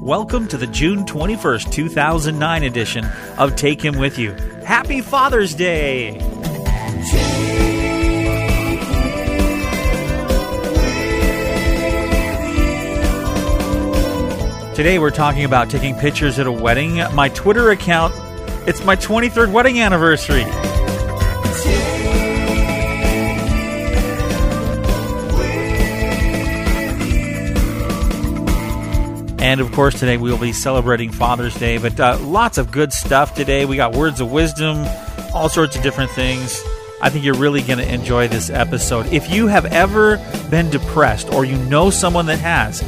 Welcome to the June 21st, 2009 edition of Take Him With You. Happy Father's Day! Today we're talking about taking pictures at a wedding. My Twitter account, it's my 23rd wedding anniversary. And of course, today we will be celebrating Father's Day, but uh, lots of good stuff today. We got words of wisdom, all sorts of different things. I think you're really going to enjoy this episode. If you have ever been depressed or you know someone that has,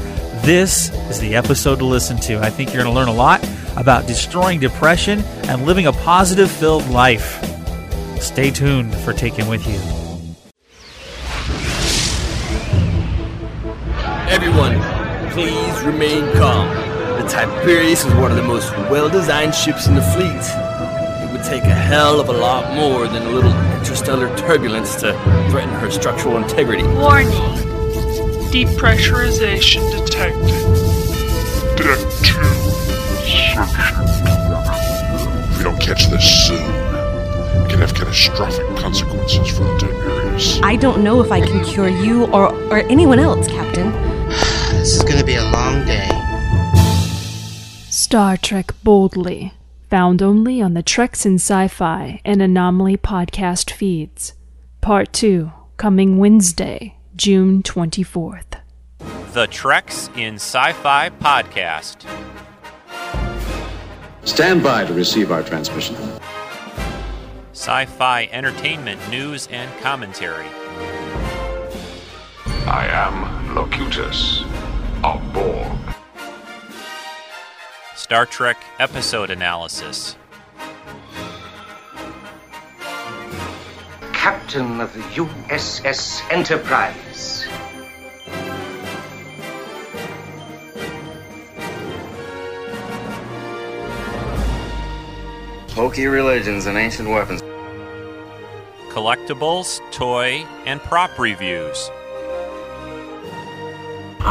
this is the episode to listen to. I think you're going to learn a lot about destroying depression and living a positive filled life. Stay tuned for Take Him With You. Everyone, please remain calm. The Tiberius is one of the most well-designed ships in the fleet. It would take a hell of a lot more than a little interstellar turbulence to threaten her structural integrity. Warning. Depressurization detected. Deck 2. If we don't catch this soon, it can have catastrophic consequences for the Tiberius. I don't know if I can cure you or, or anyone else, Captain. This is gonna be a long day. Star Trek Boldly, found only on the Treks in Sci Fi and Anomaly podcast feeds. Part 2, coming Wednesday, June 24th. The Treks in Sci Fi Podcast. Stand by to receive our transmission. Sci fi entertainment news and commentary. I am Locutus of Borg. Star Trek episode analysis. captain of the USS Enterprise. Hokey religions and ancient weapons. Collectibles, toy, and prop reviews.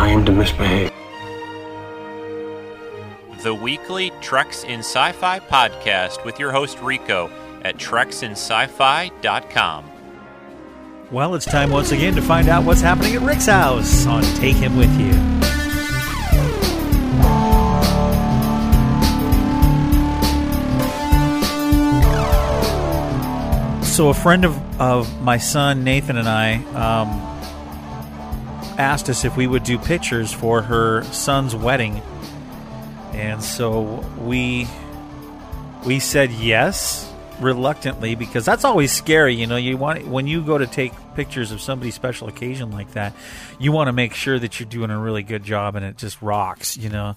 I am to misbehave. The weekly Treks in Sci Fi podcast with your host Rico at treksinsci-fi.com. Well, it's time once again to find out what's happening at Rick's house on Take Him With You. So, a friend of, of my son Nathan and I um, asked us if we would do pictures for her son's wedding, and so we we said yes reluctantly because that's always scary. You know, you want when you go to take pictures of somebody's special occasion like that, you want to make sure that you're doing a really good job and it just rocks. You know,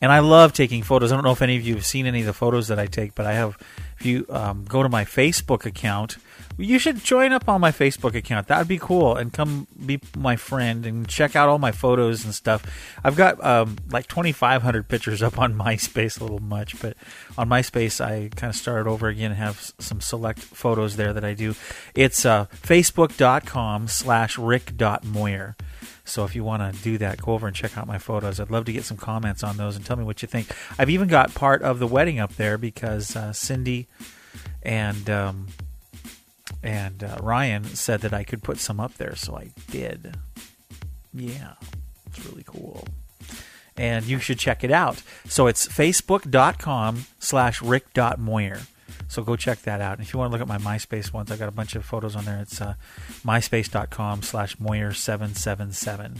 and I love taking photos. I don't know if any of you have seen any of the photos that I take, but I have. If you um, go to my Facebook account, you should join up on my Facebook account. That would be cool, and come be my friend and check out all my photos and stuff. I've got um, like 2,500 pictures up on MySpace, a little much, but on MySpace I kind of started over again and have some select photos there that I do. It's uh, facebook.com slash rick.moyer. So if you want to do that, go over and check out my photos. I'd love to get some comments on those and tell me what you think. I've even got part of the wedding up there because uh, Cindy and um, and uh, Ryan said that I could put some up there, so I did. Yeah, it's really cool. And you should check it out. So it's facebook.com slash rick.moyer. So go check that out. And if you want to look at my MySpace ones, I got a bunch of photos on there. It's uh, myspace.com slash moyer777.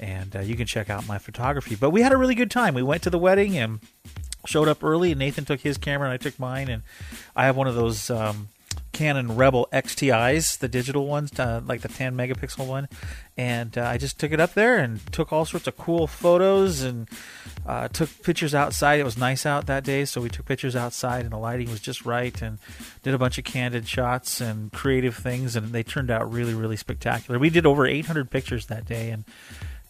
And uh, you can check out my photography. But we had a really good time. We went to the wedding and showed up early, and Nathan took his camera, and I took mine. And I have one of those um, Canon Rebel XTIs, the digital ones, uh, like the 10 megapixel one. And uh, I just took it up there and took all sorts of cool photos and uh, took pictures outside. It was nice out that day, so we took pictures outside, and the lighting was just right. And did a bunch of candid shots and creative things, and they turned out really, really spectacular. We did over 800 pictures that day, and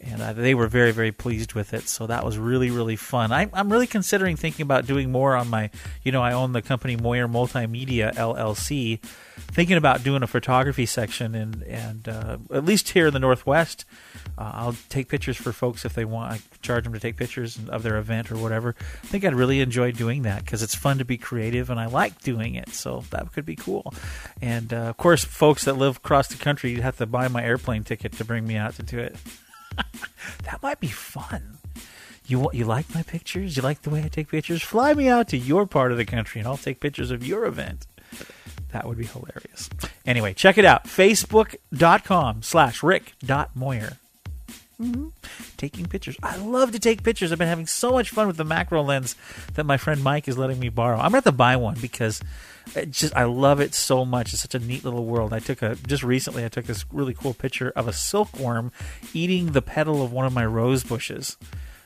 and uh, they were very very pleased with it. So that was really really fun. I'm, I'm really considering thinking about doing more on my, you know, I own the company Moyer Multimedia LLC. Thinking about doing a photography section, and and uh, at least here in the Northwest, uh, I'll take pictures for folks if they want. I charge them to take pictures of their event or whatever. I think I'd really enjoy doing that because it's fun to be creative and I like doing it. So that could be cool. And uh, of course, folks that live across the country, you'd have to buy my airplane ticket to bring me out to do it. that might be fun. You you like my pictures? You like the way I take pictures? Fly me out to your part of the country and I'll take pictures of your event. That would be hilarious. Anyway, check it out. Facebook.com slash Rick.Moyer. Mm-hmm. Taking pictures. I love to take pictures. I've been having so much fun with the macro lens that my friend Mike is letting me borrow. I'm gonna have to buy one because it just I love it so much. It's such a neat little world. I took a just recently. I took this really cool picture of a silkworm eating the petal of one of my rose bushes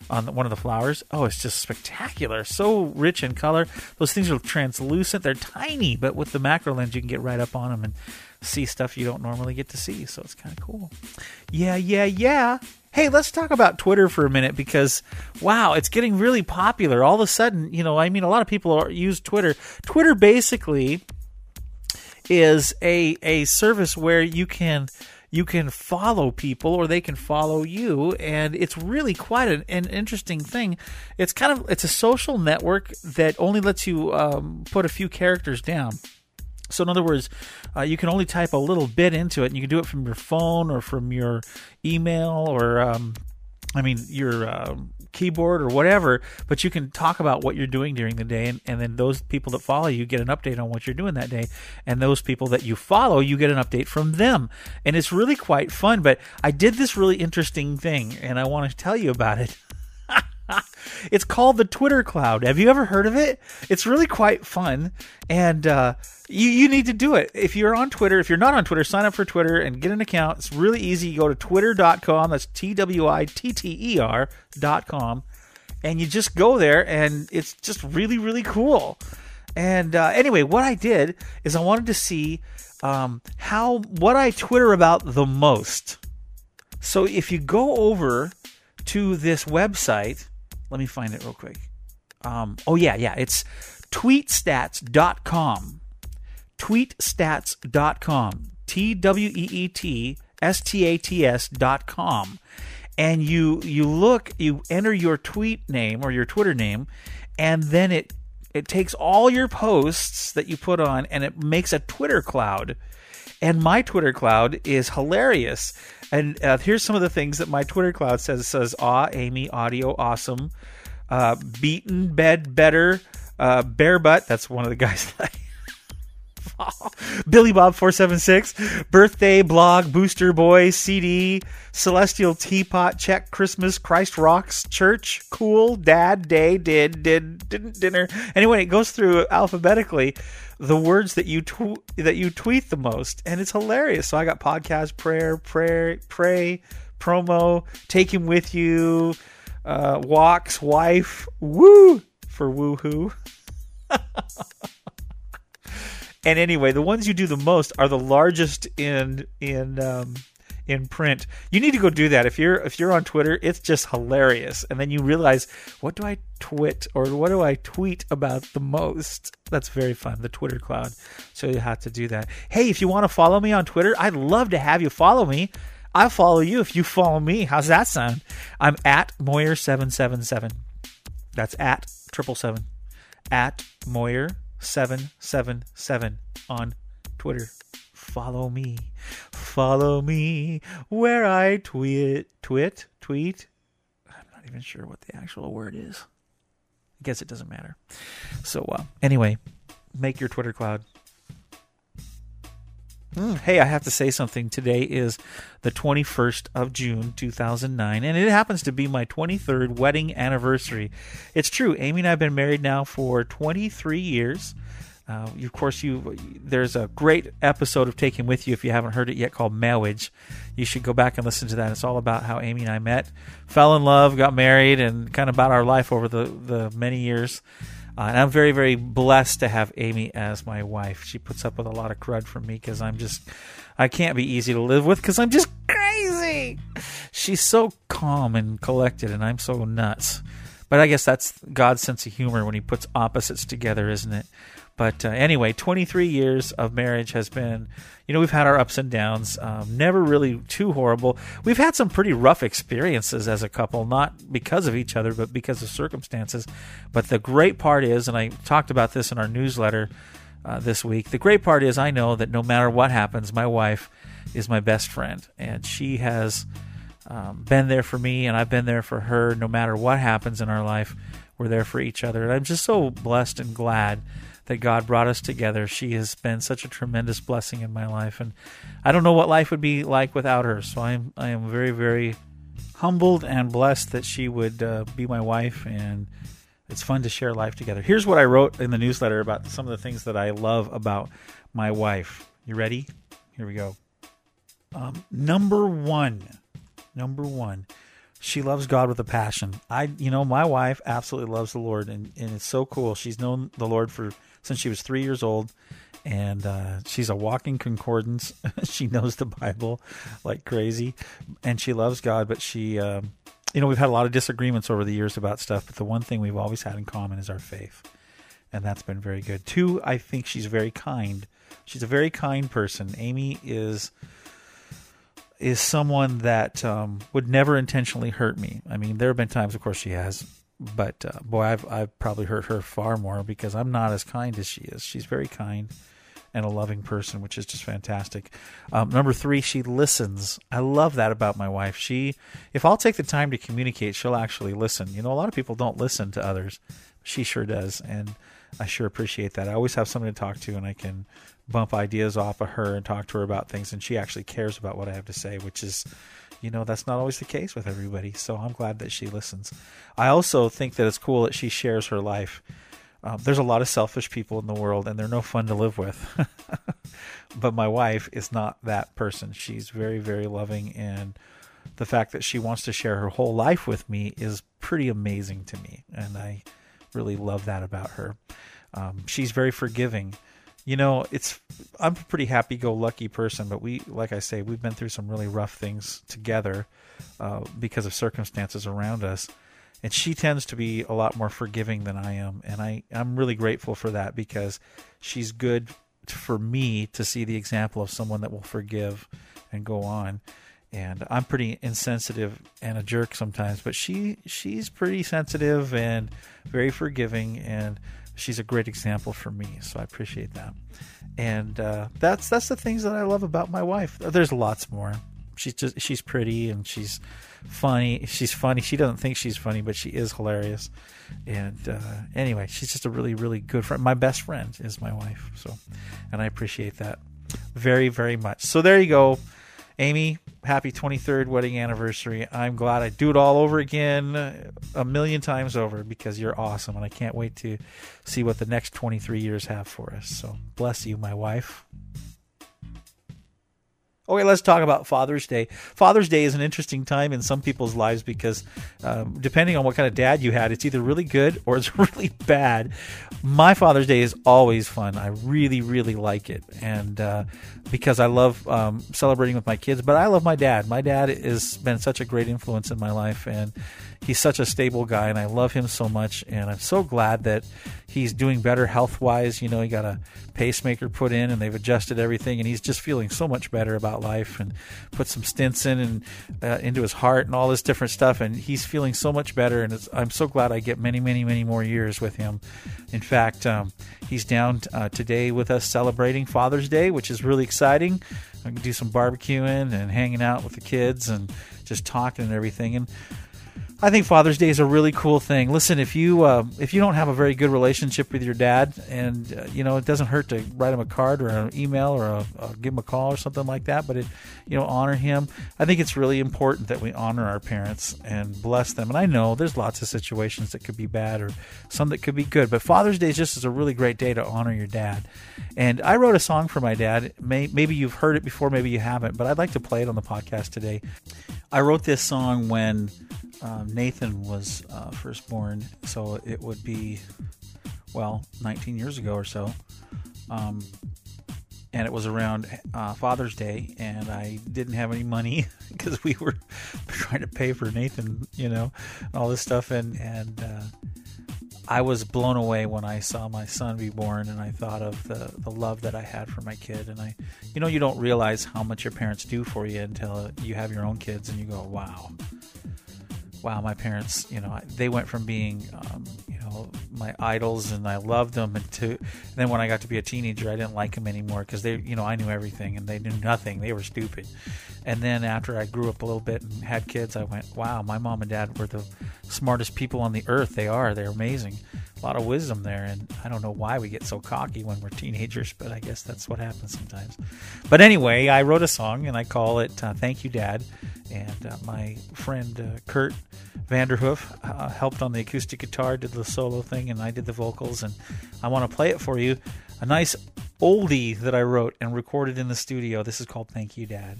on the, one of the flowers. Oh, it's just spectacular. So rich in color. Those things are translucent. They're tiny, but with the macro lens, you can get right up on them and see stuff you don't normally get to see. So it's kind of cool. Yeah, yeah, yeah. Hey, let's talk about Twitter for a minute because wow, it's getting really popular. All of a sudden, you know, I mean, a lot of people are, use Twitter. Twitter basically is a a service where you can you can follow people or they can follow you and it's really quite an, an interesting thing it's kind of it's a social network that only lets you um, put a few characters down so, in other words, uh, you can only type a little bit into it, and you can do it from your phone or from your email or, um, I mean, your uh, keyboard or whatever. But you can talk about what you're doing during the day, and, and then those people that follow you get an update on what you're doing that day, and those people that you follow, you get an update from them. And it's really quite fun. But I did this really interesting thing, and I want to tell you about it. it's called the Twitter Cloud. Have you ever heard of it? It's really quite fun, and uh, you you need to do it. If you're on Twitter, if you're not on Twitter, sign up for Twitter and get an account. It's really easy. You go to twitter.com. That's T W I T T E R dot com, and you just go there, and it's just really really cool. And uh, anyway, what I did is I wanted to see um, how what I Twitter about the most. So if you go over to this website let me find it real quick. Um, oh, yeah, yeah. It's tweetstats.com. Tweetstats.com. T W E E T S T A T S.com. And you you look, you enter your tweet name or your Twitter name, and then it it takes all your posts that you put on and it makes a Twitter cloud. And my Twitter cloud is hilarious. And uh, here's some of the things that my Twitter cloud says. It says, "Ah, Amy, audio, awesome. Uh, beaten, bed, better. Uh, bare butt. That's one of the guys that Billy Bob four seven six, birthday blog, booster boy, CD, celestial teapot, check, Christmas, Christ rocks, church, cool, dad, day, did, did, didn't, dinner. Anyway, it goes through alphabetically the words that you tw- that you tweet the most, and it's hilarious. So I got podcast, prayer, prayer, pray, promo, take him with you, uh, walks, wife, woo for woohoo. and anyway, the ones you do the most are the largest in in um, in print. You need to go do that. If you're if you're on Twitter, it's just hilarious. And then you realize, what do I twit or what do I tweet about the most? That's very fun. The Twitter cloud. So you have to do that. Hey, if you want to follow me on Twitter, I'd love to have you follow me. I'll follow you if you follow me. How's that sound? I'm at Moyer777. That's at triple seven. At Moyer777 on Twitter follow me, follow me where I tweet, tweet, tweet. I'm not even sure what the actual word is. I guess it doesn't matter. So, uh, anyway, make your Twitter cloud. Mm, hey, I have to say something. Today is the 21st of June, 2009, and it happens to be my 23rd wedding anniversary. It's true. Amy and I have been married now for 23 years. Uh, of course, you there's a great episode of Take Him With You if you haven't heard it yet called Marriage. You should go back and listen to that. It's all about how Amy and I met, fell in love, got married, and kind of about our life over the the many years. Uh, and I'm very very blessed to have Amy as my wife. She puts up with a lot of crud from me because I'm just I can't be easy to live with because I'm just crazy. She's so calm and collected, and I'm so nuts. But I guess that's God's sense of humor when He puts opposites together, isn't it? But uh, anyway, 23 years of marriage has been, you know, we've had our ups and downs. Um, never really too horrible. We've had some pretty rough experiences as a couple, not because of each other, but because of circumstances. But the great part is, and I talked about this in our newsletter uh, this week, the great part is I know that no matter what happens, my wife is my best friend, and she has um, been there for me, and I've been there for her. No matter what happens in our life, we're there for each other, and I'm just so blessed and glad that God brought us together. She has been such a tremendous blessing in my life, and I don't know what life would be like without her. So I'm I am very very humbled and blessed that she would uh, be my wife, and it's fun to share life together. Here's what I wrote in the newsletter about some of the things that I love about my wife. You ready? Here we go. Um, number one, number one, she loves God with a passion. I, you know, my wife absolutely loves the Lord, and, and it's so cool. She's known the Lord for since she was three years old, and uh, she's a walking concordance. she knows the Bible like crazy, and she loves God. But she, uh, you know, we've had a lot of disagreements over the years about stuff, but the one thing we've always had in common is our faith, and that's been very good. Two, I think she's very kind. She's a very kind person. Amy is is someone that um, would never intentionally hurt me. I mean, there have been times, of course, she has but uh, boy, I've I've probably hurt her far more because I'm not as kind as she is. She's very kind and a loving person, which is just fantastic. Um, number three, she listens. I love that about my wife. She, if I'll take the time to communicate, she'll actually listen. You know, a lot of people don't listen to others. She sure does, and I sure appreciate that. I always have someone to talk to, and I can bump ideas off of her and talk to her about things, and she actually cares about what I have to say, which is you know that's not always the case with everybody. So I'm glad that she listens. I also think that it's cool that she shares her life. Um, there's a lot of selfish people in the world, and they're no fun to live with. but my wife is not that person. She's very, very loving, and the fact that she wants to share her whole life with me is pretty amazing to me, and I really love that about her. Um, she's very forgiving you know, it's I'm a pretty happy-go-lucky person, but we, like I say, we've been through some really rough things together uh, because of circumstances around us. And she tends to be a lot more forgiving than I am, and I I'm really grateful for that because she's good for me to see the example of someone that will forgive and go on. And I'm pretty insensitive and a jerk sometimes, but she she's pretty sensitive and very forgiving and she's a great example for me. So I appreciate that. And uh, that's that's the things that I love about my wife. There's lots more. She's just she's pretty and she's funny. She's funny. She doesn't think she's funny, but she is hilarious. And uh, anyway, she's just a really really good friend. My best friend is my wife. So, and I appreciate that very very much. So there you go. Amy, happy 23rd wedding anniversary. I'm glad I do it all over again a million times over because you're awesome. And I can't wait to see what the next 23 years have for us. So bless you, my wife. Okay, let's talk about Father's Day. Father's Day is an interesting time in some people's lives because um, depending on what kind of dad you had, it's either really good or it's really bad. My Father's Day is always fun. I really, really like it. And uh, because I love um, celebrating with my kids, but I love my dad. My dad has been such a great influence in my life. And he's such a stable guy, and I love him so much. And I'm so glad that he's doing better health wise. You know, he got a pacemaker put in, and they've adjusted everything, and he's just feeling so much better about life. And put some stents in and uh, into his heart and all this different stuff, and he's feeling so much better. And I'm so glad I get many, many, many more years with him. In fact, um, he's down uh, today with us celebrating Father's Day, which is really exciting. I can do some barbecuing and hanging out with the kids and just talking and everything. And I think Father's Day is a really cool thing. Listen, if you uh, if you don't have a very good relationship with your dad, and uh, you know it doesn't hurt to write him a card or an email or a, a, give him a call or something like that, but it, you know honor him. I think it's really important that we honor our parents and bless them. And I know there's lots of situations that could be bad or some that could be good, but Father's Day is just is a really great day to honor your dad. And I wrote a song for my dad. May, maybe you've heard it before, maybe you haven't, but I'd like to play it on the podcast today. I wrote this song when um, Nathan was uh, first born, so it would be, well, 19 years ago or so. Um, and it was around uh, Father's Day, and I didn't have any money because we were trying to pay for Nathan, you know, all this stuff, and and uh, I was blown away when I saw my son be born, and I thought of the the love that I had for my kid, and I, you know, you don't realize how much your parents do for you until you have your own kids, and you go, wow. Wow, my parents, you know, they went from being, um, you know, my idols and I loved them, and to and then when I got to be a teenager, I didn't like them anymore because they, you know, I knew everything and they knew nothing. They were stupid. And then after I grew up a little bit and had kids, I went, wow, my mom and dad were the smartest people on the earth. They are. They're amazing. A lot of wisdom there, and I don't know why we get so cocky when we're teenagers, but I guess that's what happens sometimes. But anyway, I wrote a song and I call it uh, "Thank You, Dad." And uh, my friend uh, Kurt Vanderhoof uh, helped on the acoustic guitar, did the solo thing, and I did the vocals. And I want to play it for you. A nice oldie that I wrote and recorded in the studio. This is called Thank You, Dad.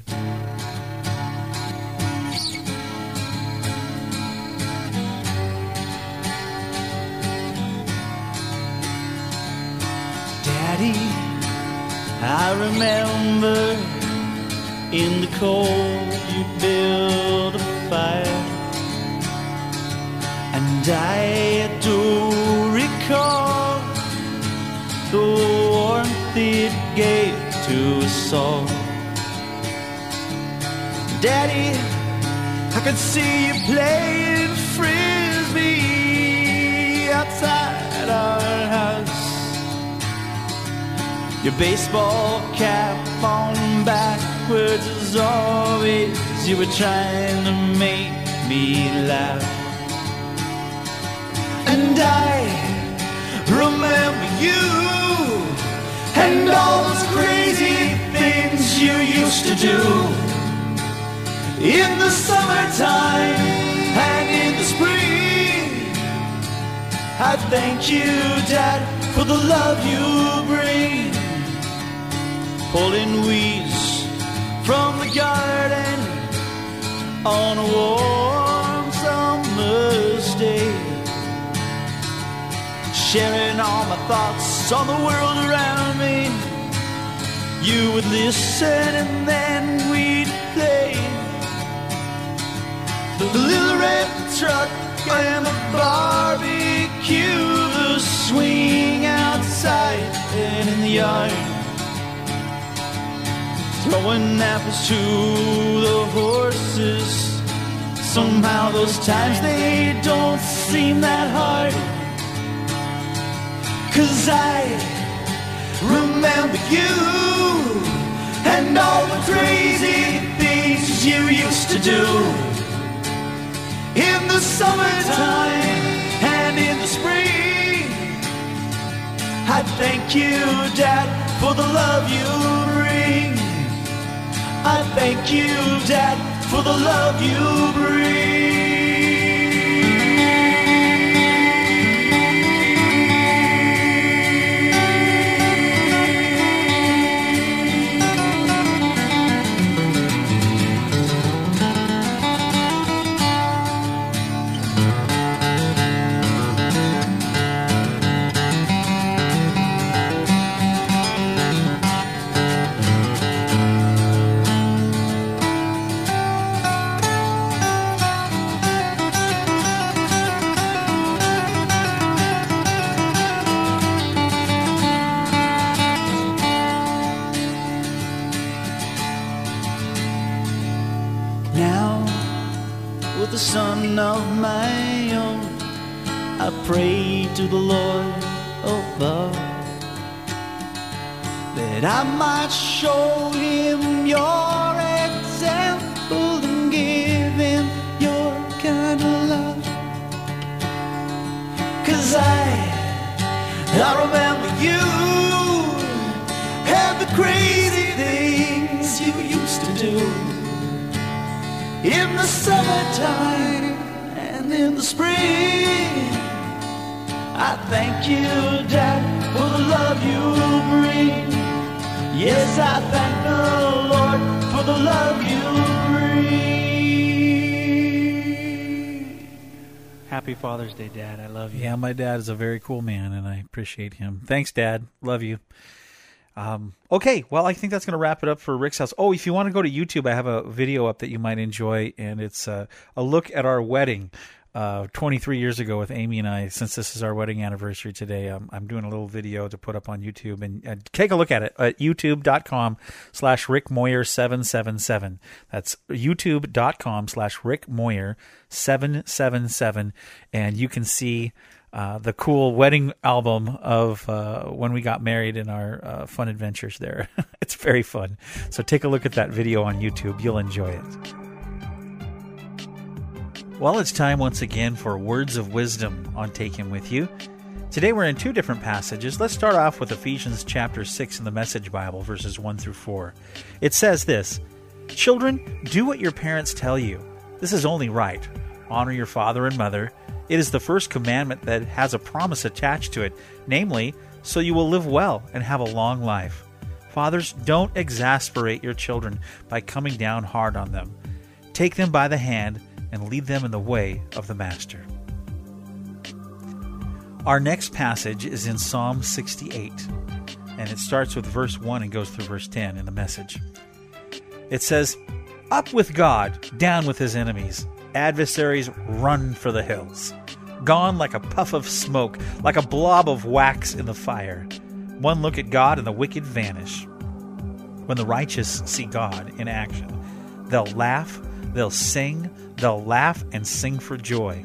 Daddy, I remember in the cold you built a fire, and I do recall the warmth it gave to us all. Daddy, I could see you playing frisbee outside our. Your baseball cap on backwards as always. You were trying to make me laugh. And I remember you and all those crazy things you used to do in the summertime and in the spring. I thank you, Dad, for the love you bring pulling weeds from the garden on a warm summer's day. Sharing all my thoughts on the world around me. You would listen and then we'd play. The little red truck and the barbecue, the swing outside and in the yard throwing apples to the horses. Somehow those times they don't seem that hard. Cause I remember you and all the crazy things you used to do in the summertime and in the spring. I thank you, Dad, for the love you bring. I thank you, Dad, for the love you bring. Pray to the Lord above that I might show him your example and give him your kind of love. Cause I, I remember you and the crazy things you used to do in the summertime and in the spring. I thank you, Dad, for the love you bring. Yes, I thank the Lord for the love you bring. Happy Father's Day, Dad. I love you. Yeah, my dad is a very cool man, and I appreciate him. Thanks, Dad. Love you. Um, okay, well, I think that's going to wrap it up for Rick's house. Oh, if you want to go to YouTube, I have a video up that you might enjoy, and it's uh, a look at our wedding uh, 23 years ago with Amy and I. Since this is our wedding anniversary today, um, I'm doing a little video to put up on YouTube, and, and take a look at it at youtube.com slash Rick Moyer 777. That's youtube.com slash Rick Moyer 777, and you can see uh, the cool wedding album of uh, when we got married and our uh, fun adventures there. it's very fun. So take a look at that video on YouTube. You'll enjoy it. Well, it's time once again for words of wisdom on Take Him With You. Today we're in two different passages. Let's start off with Ephesians chapter 6 in the Message Bible, verses 1 through 4. It says this Children, do what your parents tell you. This is only right. Honor your father and mother it is the first commandment that has a promise attached to it, namely, so you will live well and have a long life. Fathers, don't exasperate your children by coming down hard on them. Take them by the hand and lead them in the way of the Master. Our next passage is in Psalm 68, and it starts with verse 1 and goes through verse 10 in the message. It says, Up with God, down with his enemies. Adversaries run for the hills gone like a puff of smoke, like a blob of wax in the fire. One look at God and the wicked vanish. When the righteous see God in action, they'll laugh, they'll sing, they'll laugh and sing for joy.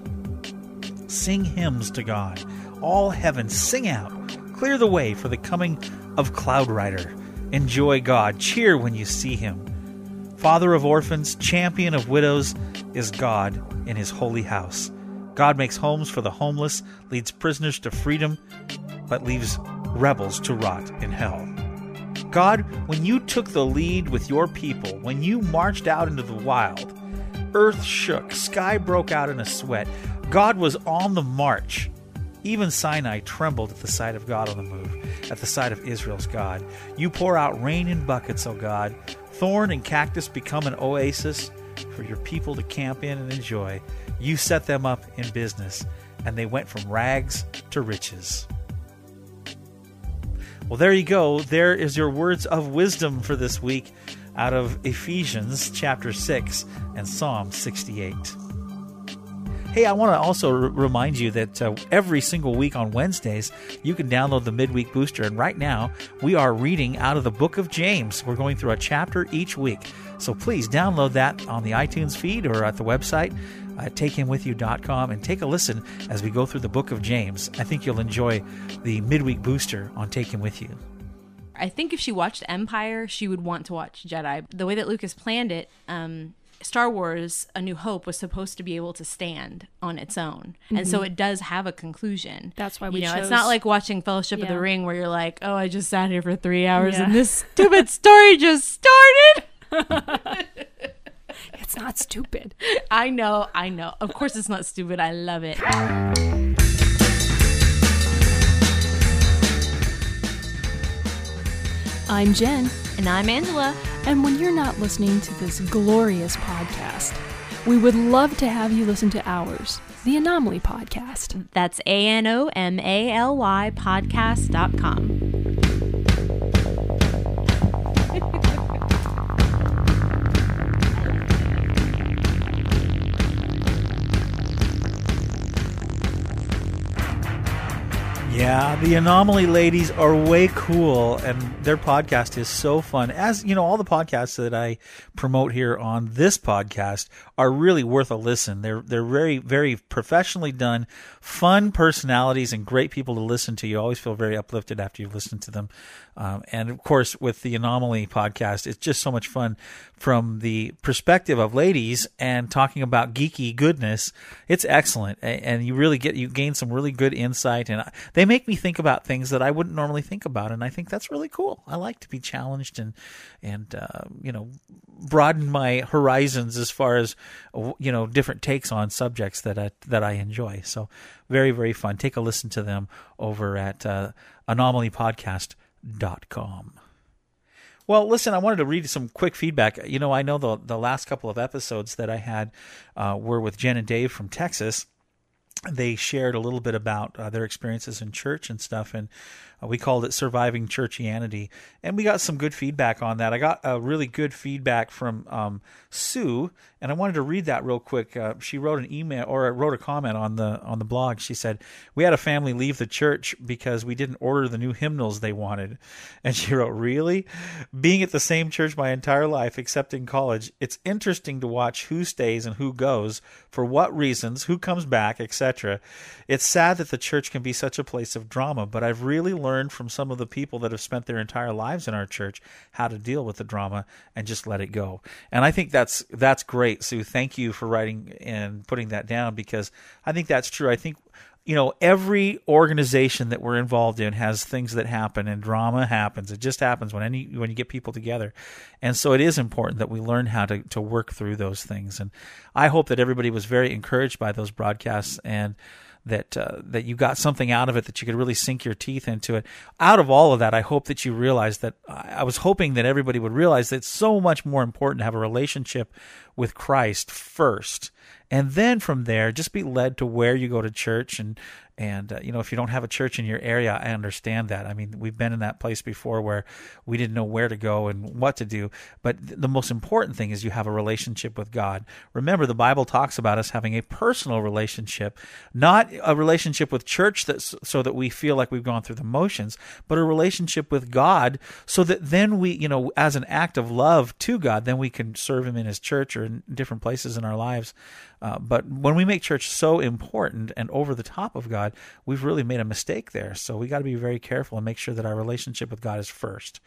Sing hymns to God. All heaven, sing out. Clear the way for the coming of Cloud Rider. Enjoy God. Cheer when you see him. Father of orphans, champion of widows, is God in his holy house. God makes homes for the homeless, leads prisoners to freedom, but leaves rebels to rot in hell. God, when you took the lead with your people, when you marched out into the wild, earth shook, sky broke out in a sweat. God was on the march. Even Sinai trembled at the sight of God on the move, at the sight of Israel's God. You pour out rain in buckets, O God. Thorn and cactus become an oasis for your people to camp in and enjoy. You set them up in business, and they went from rags to riches. Well, there you go. There is your words of wisdom for this week out of Ephesians chapter 6 and Psalm 68. Hey, I want to also r- remind you that uh, every single week on Wednesdays, you can download the Midweek Booster. And right now, we are reading out of the book of James. We're going through a chapter each week. So please download that on the iTunes feed or at the website at takehimwithyou.com and take a listen as we go through the book of James. I think you'll enjoy the midweek booster on Take Him With You. I think if she watched Empire, she would want to watch Jedi. The way that Lucas planned it, um, Star Wars A New Hope was supposed to be able to stand on its own. Mm-hmm. And so Mhm. it does have a conclusion. That's why we You know, chose- it's not like watching Fellowship of the Ring where you're like, "Oh, I just sat here for 3 hours Yeah. and this stupid story just started." it's not stupid. I know, I know. Of course it's not stupid. I love it. I'm Jen. And I'm Angela. And when you're not listening to this glorious podcast, we would love to have you listen to ours, the Anomaly Podcast. That's A N O M A L Y podcast.com. Yeah, the Anomaly ladies are way cool, and their podcast is so fun. As you know, all the podcasts that I promote here on this podcast are really worth a listen. They're they're very very professionally done, fun personalities, and great people to listen to. You always feel very uplifted after you've listened to them. Um, and of course, with the Anomaly podcast, it's just so much fun from the perspective of ladies and talking about geeky goodness. It's excellent, and you really get you gain some really good insight, and they make me think about things that I wouldn't normally think about, and I think that's really cool. I like to be challenged and and uh, you know broaden my horizons as far as you know different takes on subjects that I, that I enjoy. So very very fun. Take a listen to them over at uh, anomalypodcast.com. Well, listen, I wanted to read some quick feedback. You know, I know the the last couple of episodes that I had uh, were with Jen and Dave from Texas. they shared a little bit about uh, their experiences in church and stuff and uh, we called it surviving churchianity and we got some good feedback on that i got a really good feedback from um, sue and i wanted to read that real quick. Uh, she wrote an email or wrote a comment on the on the blog. She said we had a family leave the church because we didn't order the new hymnals they wanted. And she wrote really? Being at the same church my entire life except in college it's interesting to watch who stays and who goes for what reasons who comes back etc it's sad that the church can be such a place of drama but i've really learned from some of the people that have spent their entire lives in our church how to deal with the drama and just let it go. And I think that's that's great, Sue. Thank you for writing and putting that down because I think that's true. I think you know every organization that we're involved in has things that happen and drama happens it just happens when any when you get people together and so it is important that we learn how to to work through those things and i hope that everybody was very encouraged by those broadcasts and that uh, that you got something out of it that you could really sink your teeth into it. Out of all of that, I hope that you realize that I was hoping that everybody would realize that it's so much more important to have a relationship with Christ first and then from there just be led to where you go to church and and uh, you know if you don't have a church in your area i understand that. I mean we've been in that place before where we didn't know where to go and what to do. But th- the most important thing is you have a relationship with god. Remember the bible talks about us having a personal relationship not a relationship with church so that we feel like we've gone through the motions but a relationship with god so that then we you know as an act of love to god then we can serve him in his church or in different places in our lives uh, but when we make church so important and over the top of God, we've really made a mistake there. So we got to be very careful and make sure that our relationship with God is first.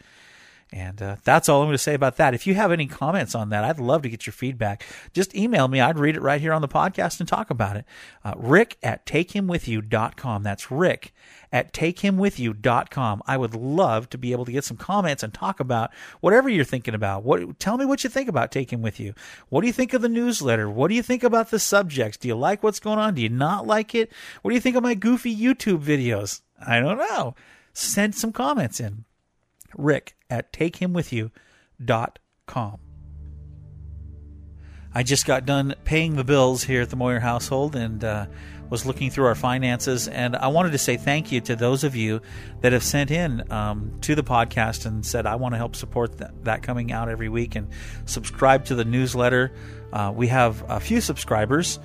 And uh, that's all I'm going to say about that. If you have any comments on that, I'd love to get your feedback. Just email me. I'd read it right here on the podcast and talk about it. Uh, Rick at takehimwithyou.com. That's Rick at takehimwithyou.com. I would love to be able to get some comments and talk about whatever you're thinking about. What tell me what you think about Take Him With You. What do you think of the newsletter? What do you think about the subjects? Do you like what's going on? Do you not like it? What do you think of my goofy YouTube videos? I don't know. Send some comments in. Rick at takehimwithyou.com. I just got done paying the bills here at the Moyer household and uh, was looking through our finances. And I wanted to say thank you to those of you that have sent in um, to the podcast and said, I want to help support that, that coming out every week and subscribe to the newsletter. Uh, we have a few subscribers.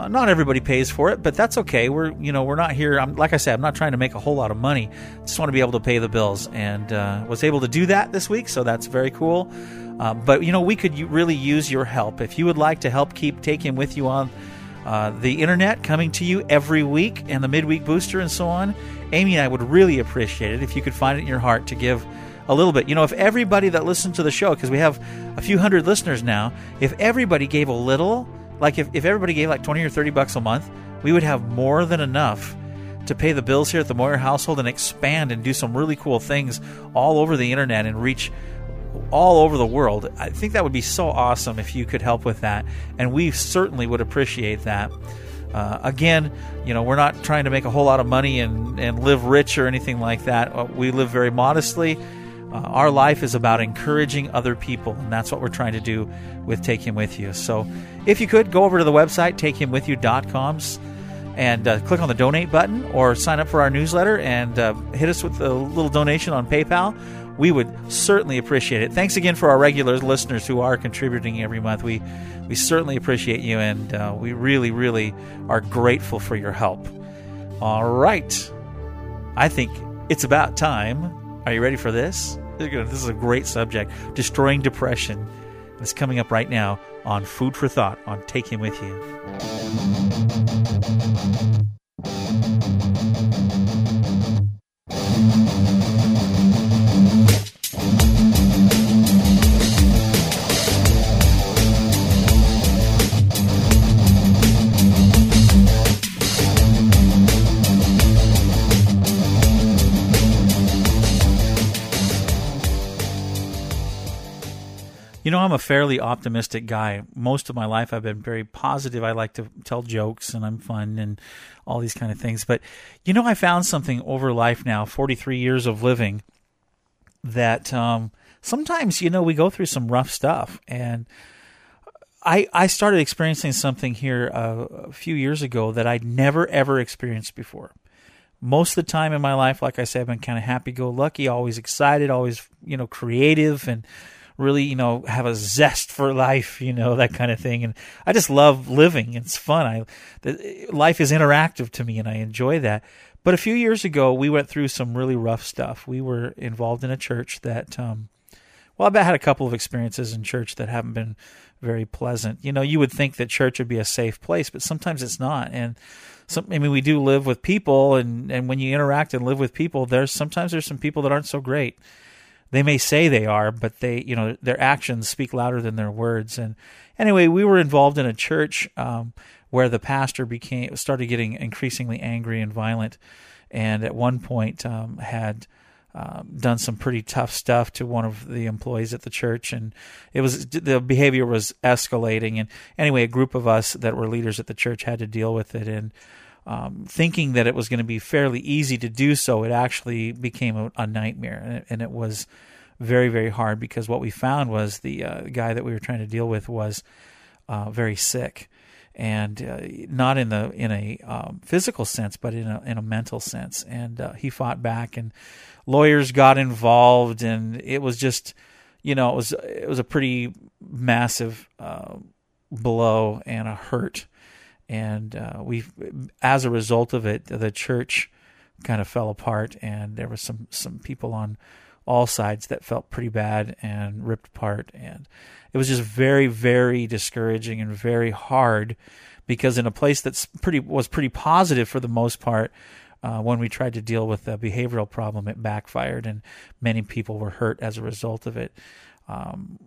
Uh, not everybody pays for it, but that's okay. We're you know we're not here. I'm like I said, I'm not trying to make a whole lot of money. Just want to be able to pay the bills, and uh, was able to do that this week, so that's very cool. Uh, but you know we could really use your help if you would like to help keep Him With You on uh, the internet, coming to you every week, and the midweek booster and so on. Amy and I would really appreciate it if you could find it in your heart to give a little bit. You know, if everybody that listens to the show, because we have a few hundred listeners now, if everybody gave a little like if, if everybody gave like 20 or 30 bucks a month, we would have more than enough to pay the bills here at the Moyer household and expand and do some really cool things all over the internet and reach all over the world. I think that would be so awesome if you could help with that, and we certainly would appreciate that. Uh, again, you know, we're not trying to make a whole lot of money and, and live rich or anything like that. Uh, we live very modestly. Uh, our life is about encouraging other people, and that's what we're trying to do with Take Him With You. So if you could, go over to the website, takehimwithyou.com, and uh, click on the donate button or sign up for our newsletter and uh, hit us with a little donation on PayPal. We would certainly appreciate it. Thanks again for our regular listeners who are contributing every month. We, we certainly appreciate you, and uh, we really, really are grateful for your help. All right. I think it's about time. Are you ready for this? This is a great subject destroying depression. It's coming up right now on Food for Thought on Take Him With You. You know, I'm a fairly optimistic guy. Most of my life, I've been very positive. I like to tell jokes and I'm fun and all these kind of things. But, you know, I found something over life now, 43 years of living, that um, sometimes, you know, we go through some rough stuff. And I, I started experiencing something here uh, a few years ago that I'd never ever experienced before. Most of the time in my life, like I said, I've been kind of happy go lucky, always excited, always you know creative, and really you know have a zest for life, you know that kind of thing. And I just love living. It's fun. I the, life is interactive to me, and I enjoy that. But a few years ago, we went through some really rough stuff. We were involved in a church that, um, well, I've had a couple of experiences in church that haven't been very pleasant. You know, you would think that church would be a safe place, but sometimes it's not. And some, I mean, we do live with people, and and when you interact and live with people, there's sometimes there's some people that aren't so great. They may say they are, but they, you know, their actions speak louder than their words. And anyway, we were involved in a church um, where the pastor became started getting increasingly angry and violent, and at one point um, had um, done some pretty tough stuff to one of the employees at the church, and it was the behavior was escalating. And anyway, a group of us that were leaders at the church had to deal with it, and um, thinking that it was going to be fairly easy to do so, it actually became a, a nightmare, and it, and it, was very very hard because what we found was the uh, guy that we were trying to deal with was uh, very sick and uh, not in the in a um, physical sense, but in a in a mental sense. And uh, he fought back, and lawyers got involved, and it was just, you know, it was it was a pretty massive uh, blow and a hurt. And uh, we, as a result of it, the church kind of fell apart, and there were some some people on all sides that felt pretty bad and ripped apart and it was just very very discouraging and very hard because in a place that's pretty was pretty positive for the most part uh, when we tried to deal with the behavioral problem it backfired and many people were hurt as a result of it. Um,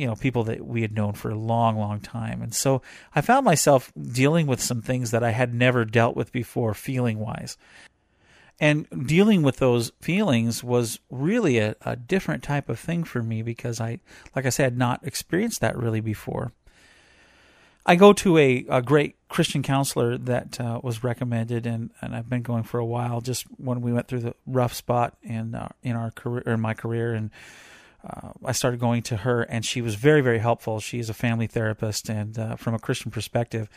you know people that we had known for a long long time and so i found myself dealing with some things that i had never dealt with before feeling wise and dealing with those feelings was really a, a different type of thing for me because I, like I said, had not experienced that really before. I go to a, a great Christian counselor that uh, was recommended, and, and I've been going for a while. Just when we went through the rough spot in uh, in our career, in my career, and uh, I started going to her, and she was very very helpful. She is a family therapist, and uh, from a Christian perspective,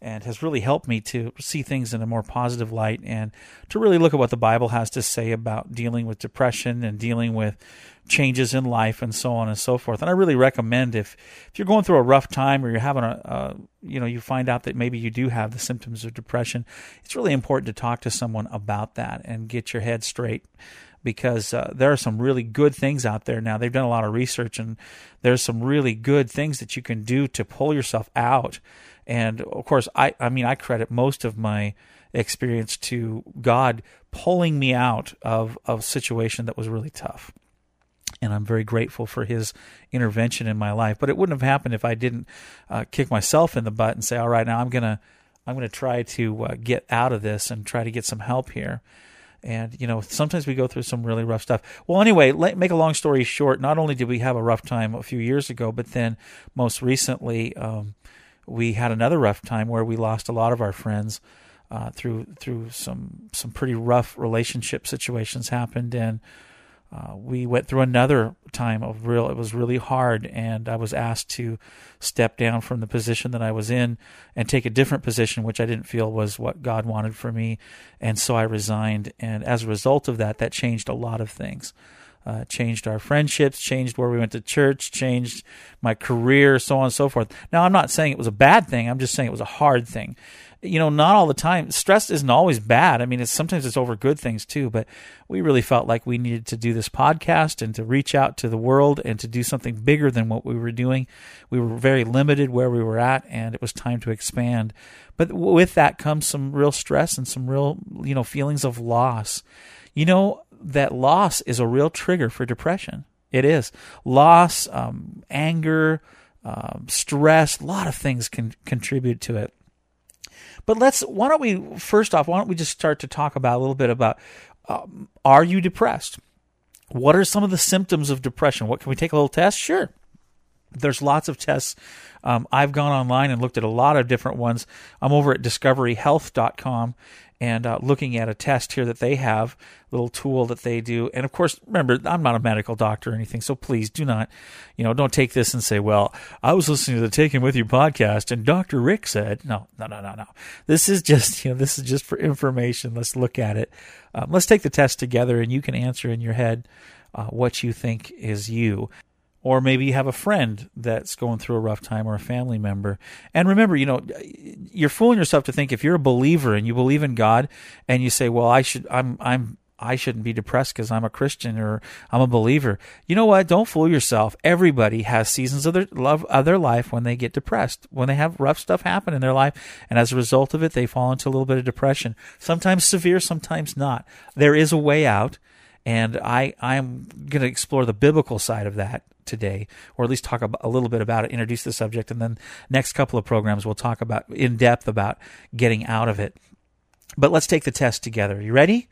and has really helped me to see things in a more positive light and to really look at what the Bible has to say about dealing with depression and dealing with changes in life and so on and so forth. And I really recommend if if you're going through a rough time or you're having a, a you know you find out that maybe you do have the symptoms of depression, it's really important to talk to someone about that and get your head straight because uh, there are some really good things out there now. They've done a lot of research, and there's some really good things that you can do to pull yourself out and of course, I, I mean, I credit most of my experience to God pulling me out of, of a situation that was really tough. And I'm very grateful for his intervention in my life. But it wouldn't have happened if I didn't uh, kick myself in the butt and say, all right, now I'm to, I'm to try to uh, get out of this and try to get some help here and you know sometimes we go through some really rough stuff. Well anyway let, make a long story short not only did we have a rough time a few years ago but then most recently um, we had another rough time where we lost a lot of our friends uh, through through some some pretty rough relationship situations happened, and uh, we went through another time of real. It was really hard, and I was asked to step down from the position that I was in and take a different position, which I didn't feel was what God wanted for me, and so I resigned. And as a result of that, that changed a lot of things uh, changed our friendships, changed where we went to church, changed my career, so on and so forth. Now, I'm not saying it was a bad thing. I'm just saying it was a hard thing. You know, not all the time. Stress isn't always bad. I mean, it's sometimes it's over good things too. But we really felt like we needed to do this podcast and to reach out to the world and to do something bigger than what we were doing. We were very limited where we were at, and it was time to expand. But with that comes some real stress and some real, you know, feelings of loss. You know, that loss is a real trigger for depression. It is loss, um, anger, um, stress. A lot of things can contribute to it. But let's. Why don't we first off? Why don't we just start to talk about a little bit about um, Are you depressed? What are some of the symptoms of depression? What can we take a little test? Sure. There's lots of tests. Um, I've gone online and looked at a lot of different ones. I'm over at discoveryhealth.com and uh, looking at a test here that they have, little tool that they do. And of course, remember, I'm not a medical doctor or anything, so please do not, you know, don't take this and say, well, I was listening to the Take Him With You podcast and Dr. Rick said, no, no, no, no, no. This is just, you know, this is just for information. Let's look at it. Um, let's take the test together and you can answer in your head uh, what you think is you or maybe you have a friend that's going through a rough time or a family member. And remember, you know, you're fooling yourself to think if you're a believer and you believe in God and you say, "Well, I should I'm I'm I shouldn't be depressed because I'm a Christian or I'm a believer." You know what? Don't fool yourself. Everybody has seasons of their love of their life when they get depressed, when they have rough stuff happen in their life, and as a result of it, they fall into a little bit of depression. Sometimes severe, sometimes not. There is a way out and I I am going to explore the biblical side of that today, or at least talk a little bit about it, introduce the subject, and then next couple of programs we'll talk about in depth about getting out of it. But let's take the test together. You ready?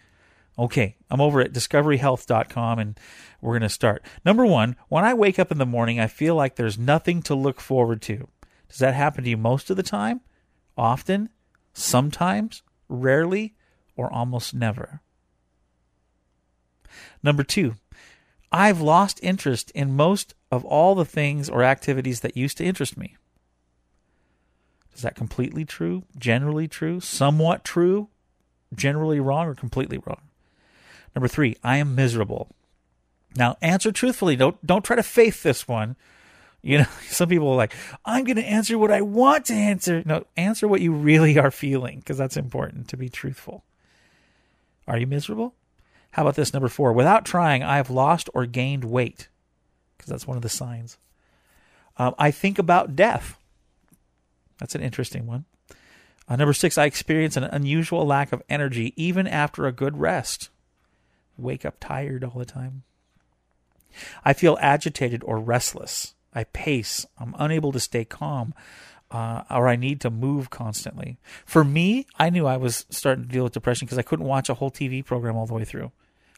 Okay, I'm over at discoveryhealth.com and we're going to start. Number one, when I wake up in the morning, I feel like there's nothing to look forward to. Does that happen to you most of the time? Often? Sometimes? Rarely? Or almost never? Number two, I've lost interest in most of all the things or activities that used to interest me. Is that completely true? Generally true? Somewhat true? Generally wrong or completely wrong? Number three, I am miserable. Now answer truthfully. Don't don't try to faith this one. You know, some people are like, I'm going to answer what I want to answer. No, answer what you really are feeling because that's important to be truthful. Are you miserable? How about this number four? Without trying, I have lost or gained weight because that's one of the signs. Um, I think about death. That's an interesting one. Uh, number six, I experience an unusual lack of energy even after a good rest. Wake up tired all the time. I feel agitated or restless. I pace. I'm unable to stay calm uh, or I need to move constantly. For me, I knew I was starting to deal with depression because I couldn't watch a whole TV program all the way through.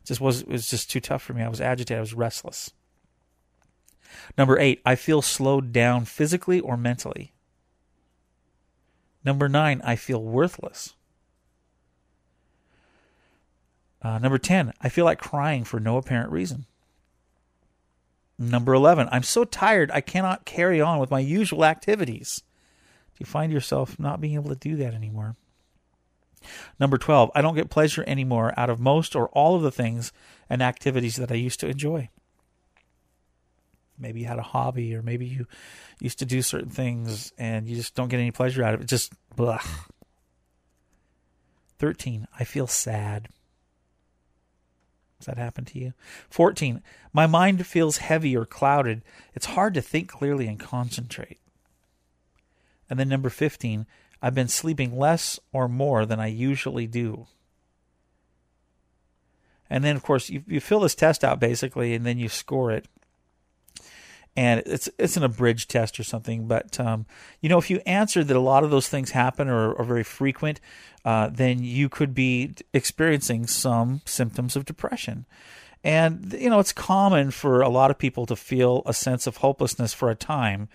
Just was it was just too tough for me. I was agitated. I was restless. Number eight, I feel slowed down physically or mentally. Number nine, I feel worthless. Uh, number 10, I feel like crying for no apparent reason. Number 11, I'm so tired I cannot carry on with my usual activities. Do you find yourself not being able to do that anymore? Number 12, I don't get pleasure anymore out of most or all of the things and activities that I used to enjoy. Maybe you had a hobby or maybe you used to do certain things and you just don't get any pleasure out of it. Just blah. 13, I feel sad. Does that happen to you? 14, my mind feels heavy or clouded. It's hard to think clearly and concentrate. And then number 15, I've been sleeping less or more than I usually do. And then, of course, you, you fill this test out basically, and then you score it. And it's it's an abridged test or something, but um, you know if you answer that a lot of those things happen or are very frequent, uh, then you could be experiencing some symptoms of depression. And you know it's common for a lot of people to feel a sense of hopelessness for a time,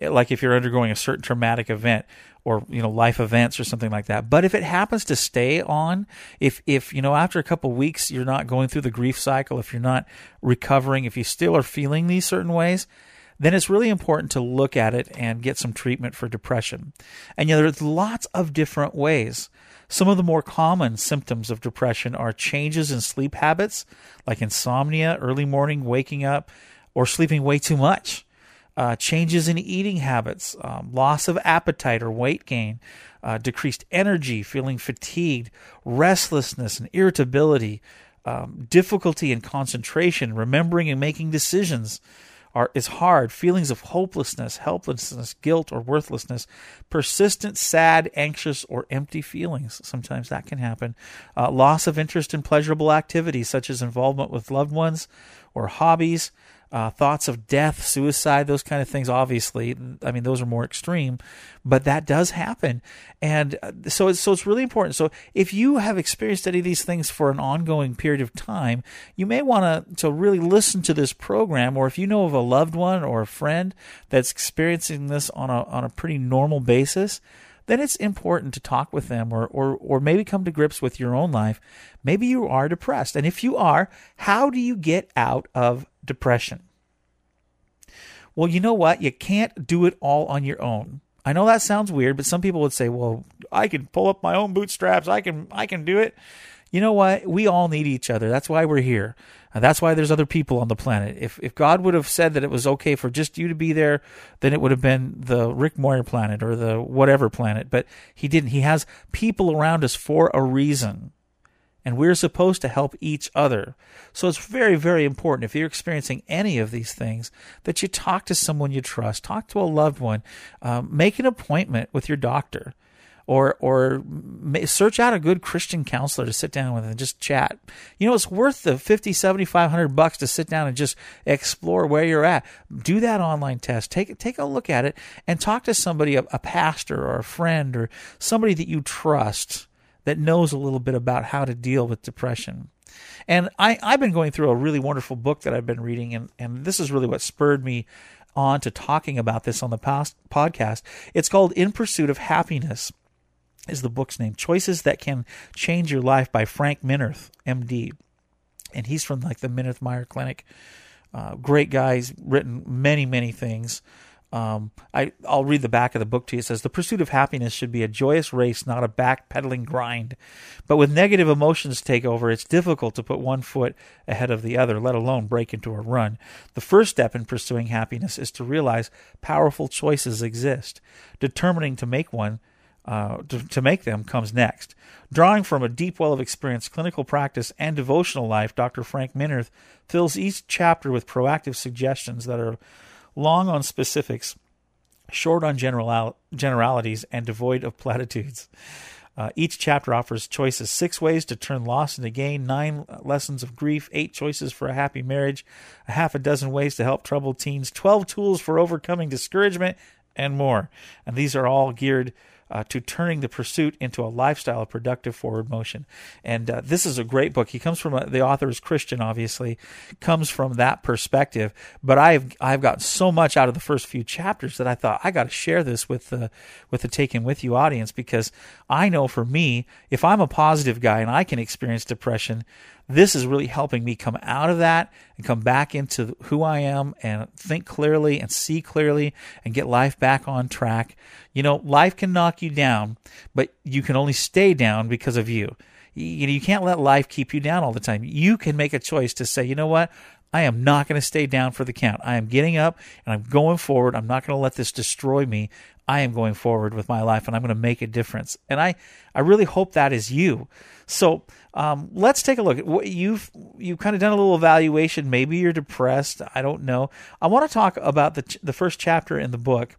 like if you're undergoing a certain traumatic event or you know life events or something like that. But if it happens to stay on if if you know after a couple weeks you're not going through the grief cycle if you're not recovering if you still are feeling these certain ways then it's really important to look at it and get some treatment for depression. And you know there's lots of different ways. Some of the more common symptoms of depression are changes in sleep habits like insomnia early morning waking up or sleeping way too much uh, changes in eating habits, um, loss of appetite or weight gain, uh, decreased energy, feeling fatigued, restlessness and irritability, um, difficulty in concentration, remembering and making decisions are is hard. Feelings of hopelessness, helplessness, guilt, or worthlessness, persistent, sad, anxious, or empty feelings. Sometimes that can happen. Uh, loss of interest in pleasurable activities such as involvement with loved ones or hobbies uh, thoughts of death, suicide, those kind of things. Obviously, I mean those are more extreme, but that does happen, and uh, so it's, so it's really important. So if you have experienced any of these things for an ongoing period of time, you may want to to really listen to this program, or if you know of a loved one or a friend that's experiencing this on a on a pretty normal basis then it's important to talk with them or, or, or maybe come to grips with your own life. Maybe you are depressed. And if you are, how do you get out of depression? Well, you know what? You can't do it all on your own. I know that sounds weird, but some people would say, "Well, I can pull up my own bootstraps. I can I can do it." You know what? We all need each other. That's why we're here. And that's why there's other people on the planet. If if God would have said that it was okay for just you to be there, then it would have been the Rick Moyer planet or the whatever planet. But he didn't. He has people around us for a reason. And we're supposed to help each other. So it's very, very important if you're experiencing any of these things that you talk to someone you trust, talk to a loved one, um, make an appointment with your doctor or or search out a good Christian counselor to sit down with and just chat. You know, it's worth the 50, 7500 bucks to sit down and just explore where you're at. Do that online test. Take take a look at it and talk to somebody a, a pastor or a friend or somebody that you trust that knows a little bit about how to deal with depression. And I, I've been going through a really wonderful book that I've been reading, and, and this is really what spurred me on to talking about this on the past podcast. It's called In Pursuit of Happiness is the book's name. Choices That Can Change Your Life by Frank Minirth, MD. And he's from like the Minirth Meier Clinic. Uh, great guy. He's written many, many things. Um, I, I'll read the back of the book to you. It says, The pursuit of happiness should be a joyous race, not a backpedaling grind. But with negative emotions take over, it's difficult to put one foot ahead of the other, let alone break into a run. The first step in pursuing happiness is to realize powerful choices exist. Determining to make one uh, to, to, make them comes next. Drawing from a deep well of experience, clinical practice, and devotional life, Dr. Frank Minirth fills each chapter with proactive suggestions that are long on specifics, short on general, generalities, and devoid of platitudes. Uh, each chapter offers choices six ways to turn loss into gain, nine lessons of grief, eight choices for a happy marriage, a half a dozen ways to help troubled teens, 12 tools for overcoming discouragement, and more. And these are all geared uh, to turning the pursuit into a lifestyle of productive forward motion. And uh, this is a great book. He comes from a, the author is Christian, obviously, comes from that perspective. But I've I've gotten so much out of the first few chapters that I thought I got to share this with the with the Take Him With You audience because I know for me, if I'm a positive guy and I can experience depression, this is really helping me come out of that and come back into who I am and think clearly and see clearly and get life back on track. You know, life can knock you down, but you can only stay down because of you. You know, you can't let life keep you down all the time. You can make a choice to say, you know what? I am not going to stay down for the count. I am getting up and I'm going forward. I'm not going to let this destroy me. I am going forward with my life and I'm going to make a difference. And I, I really hope that is you. So um, let's take a look. You've you've kind of done a little evaluation. Maybe you're depressed. I don't know. I want to talk about the the first chapter in the book,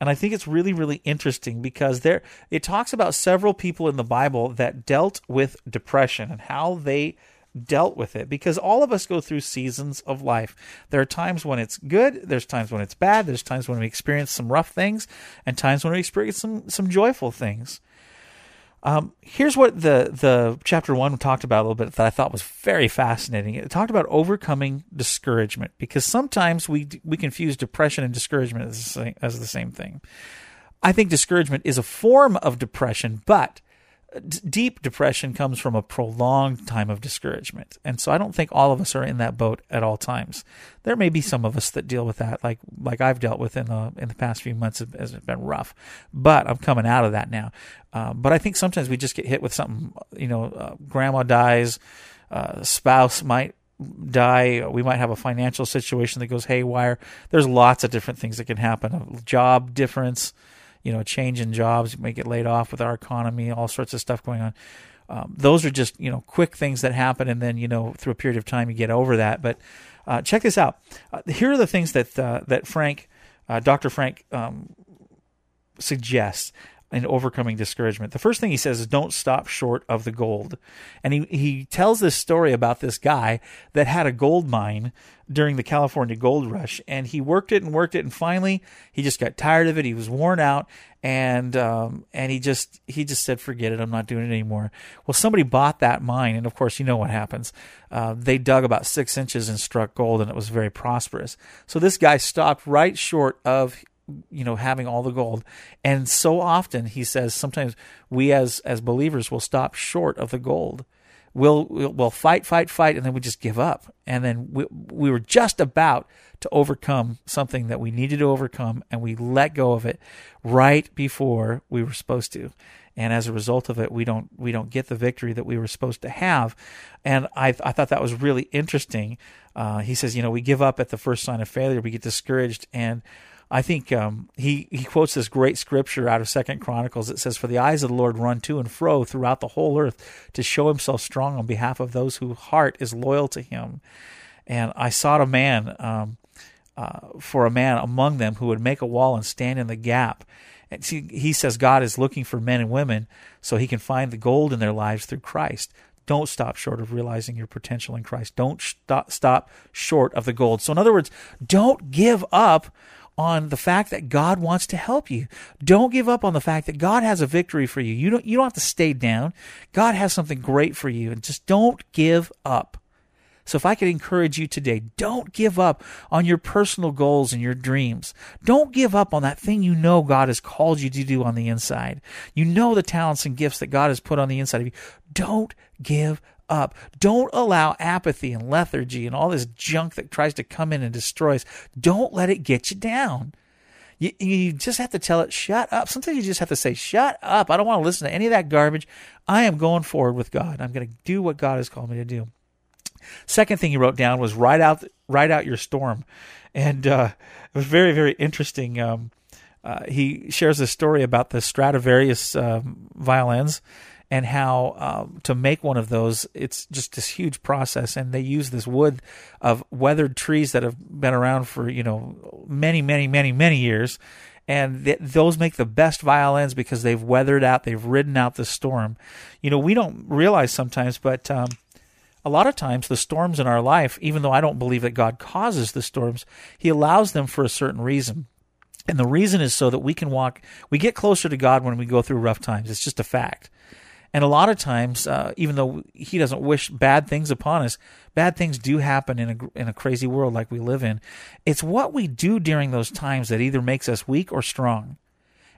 and I think it's really really interesting because there it talks about several people in the Bible that dealt with depression and how they dealt with it because all of us go through seasons of life. There are times when it's good, there's times when it's bad, there's times when we experience some rough things, and times when we experience some some joyful things. Um, here's what the the chapter one talked about a little bit that I thought was very fascinating. It talked about overcoming discouragement because sometimes we we confuse depression and discouragement as the same, as the same thing. I think discouragement is a form of depression, but deep depression comes from a prolonged time of discouragement. And so I don't think all of us are in that boat at all times. There may be some of us that deal with that, like like I've dealt with in the in the past few months has been rough. But I'm coming out of that now. Uh, but I think sometimes we just get hit with something. You know, uh, grandma dies, uh, spouse might die. We might have a financial situation that goes haywire. There's lots of different things that can happen. A job difference you know, change in jobs, you may get laid off with our economy, all sorts of stuff going on. Um, those are just you know quick things that happen, and then you know through a period of time you get over that. But uh, check this out. Uh, here are the things that uh, that Frank, uh, Dr. Frank, um, suggests. In overcoming discouragement. The first thing he says is don't stop short of the gold. And he, he tells this story about this guy that had a gold mine during the California gold rush and he worked it and worked it and finally he just got tired of it. He was worn out and um, and he just he just said forget it I'm not doing it anymore. Well somebody bought that mine and of course you know what happens. Uh, they dug about six inches and struck gold and it was very prosperous. So this guy stopped right short of you know having all the gold. And so often he says sometimes we as as believers will stop short of the gold. We'll we'll, fight fight fight and then we just give up. And then we, we were just about to overcome something that we needed to overcome and we let go of it right before we were supposed to. And as a result of it we don't we don't get the victory that we were supposed to have. And i i thought that was really interesting. Uh, he says you know we give up at the first sign of failure. We get discouraged. And I think um, he he quotes this great scripture out of Second Chronicles. It says, "For the eyes of the Lord run to and fro throughout the whole earth to show Himself strong on behalf of those whose heart is loyal to Him." And I sought a man um, uh, for a man among them who would make a wall and stand in the gap. And see, he says God is looking for men and women so He can find the gold in their lives through Christ. Don't stop short of realizing your potential in Christ. Don't stop, stop short of the gold. So, in other words, don't give up on the fact that God wants to help you. Don't give up on the fact that God has a victory for you. You don't you don't have to stay down. God has something great for you and just don't give up. So if I could encourage you today, don't give up on your personal goals and your dreams. Don't give up on that thing you know God has called you to do on the inside. You know the talents and gifts that God has put on the inside of you. Don't give up. Don't allow apathy and lethargy and all this junk that tries to come in and destroy us. Don't let it get you down. You, you just have to tell it, shut up. Sometimes you just have to say, shut up. I don't want to listen to any of that garbage. I am going forward with God. I'm going to do what God has called me to do. Second thing he wrote down was write out write out your storm, and uh, it was very very interesting. Um, uh, he shares a story about the Stradivarius um, violins and how um, to make one of those it's just this huge process and they use this wood of weathered trees that have been around for you know many many many many years and th- those make the best violins because they've weathered out they've ridden out the storm. You know we don't realize sometimes but um, a lot of times the storms in our life even though i don't believe that god causes the storms he allows them for a certain reason. And the reason is so that we can walk we get closer to god when we go through rough times. It's just a fact and a lot of times, uh, even though He doesn't wish bad things upon us, bad things do happen in a in a crazy world like we live in. It's what we do during those times that either makes us weak or strong.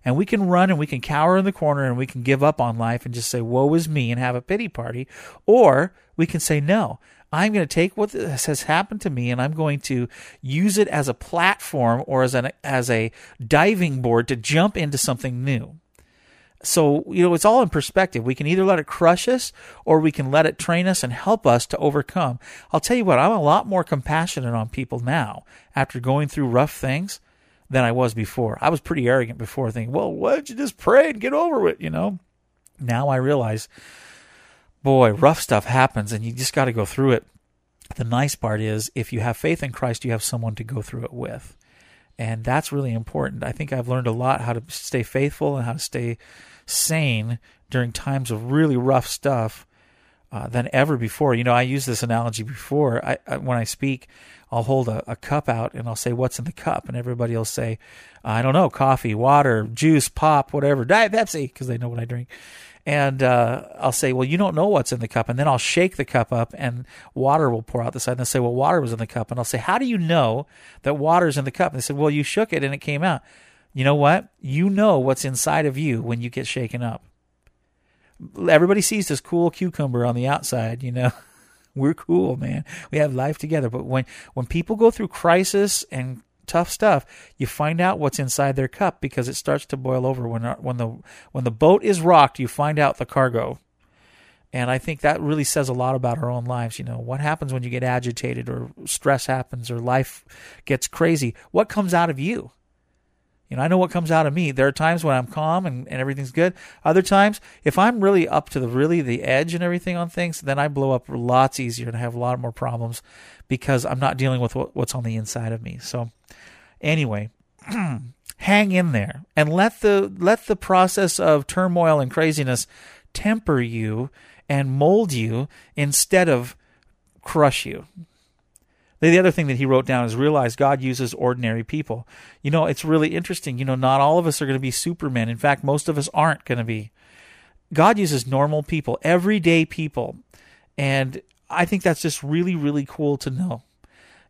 And we can run and we can cower in the corner and we can give up on life and just say, "Woe is me," and have a pity party, or we can say, "No." I'm going to take what has happened to me and I'm going to use it as a platform or as an as a diving board to jump into something new. So, you know, it's all in perspective. We can either let it crush us or we can let it train us and help us to overcome. I'll tell you what, I'm a lot more compassionate on people now after going through rough things than I was before. I was pretty arrogant before thinking, well, why don't you just pray and get over it, you know? Now I realize, boy, rough stuff happens and you just got to go through it. The nice part is if you have faith in Christ, you have someone to go through it with. And that's really important. I think I've learned a lot how to stay faithful and how to stay sane during times of really rough stuff uh, than ever before. You know, I use this analogy before. I, I when I speak, I'll hold a, a, cup out and I'll say, "What's in the cup?" and everybody will say, "I don't know, coffee, water, juice, pop, whatever, Diet Pepsi," because they know what I drink. And uh, I'll say, "Well, you don't know what's in the cup," and then I'll shake the cup up, and water will pour out the side. And they'll say, "Well, water was in the cup," and I'll say, "How do you know that water's in the cup?" And they said, "Well, you shook it and it came out." You know what? You know what's inside of you when you get shaken up. Everybody sees this cool cucumber on the outside, you know. We're cool, man. We have life together. But when when people go through crisis and tough stuff, you find out what's inside their cup because it starts to boil over. When when the when the boat is rocked, you find out the cargo. And I think that really says a lot about our own lives. You know, what happens when you get agitated or stress happens or life gets crazy? What comes out of you? You know, I know what comes out of me. There are times when I'm calm and, and everything's good. Other times, if I'm really up to the really the edge and everything on things, then I blow up lots easier and have a lot more problems because I'm not dealing with what, what's on the inside of me. So, anyway, hang in there and let the let the process of turmoil and craziness temper you and mold you instead of crush you. The other thing that he wrote down is realize God uses ordinary people. You know, it's really interesting. You know, not all of us are going to be supermen. In fact, most of us aren't going to be. God uses normal people, everyday people. And I think that's just really, really cool to know.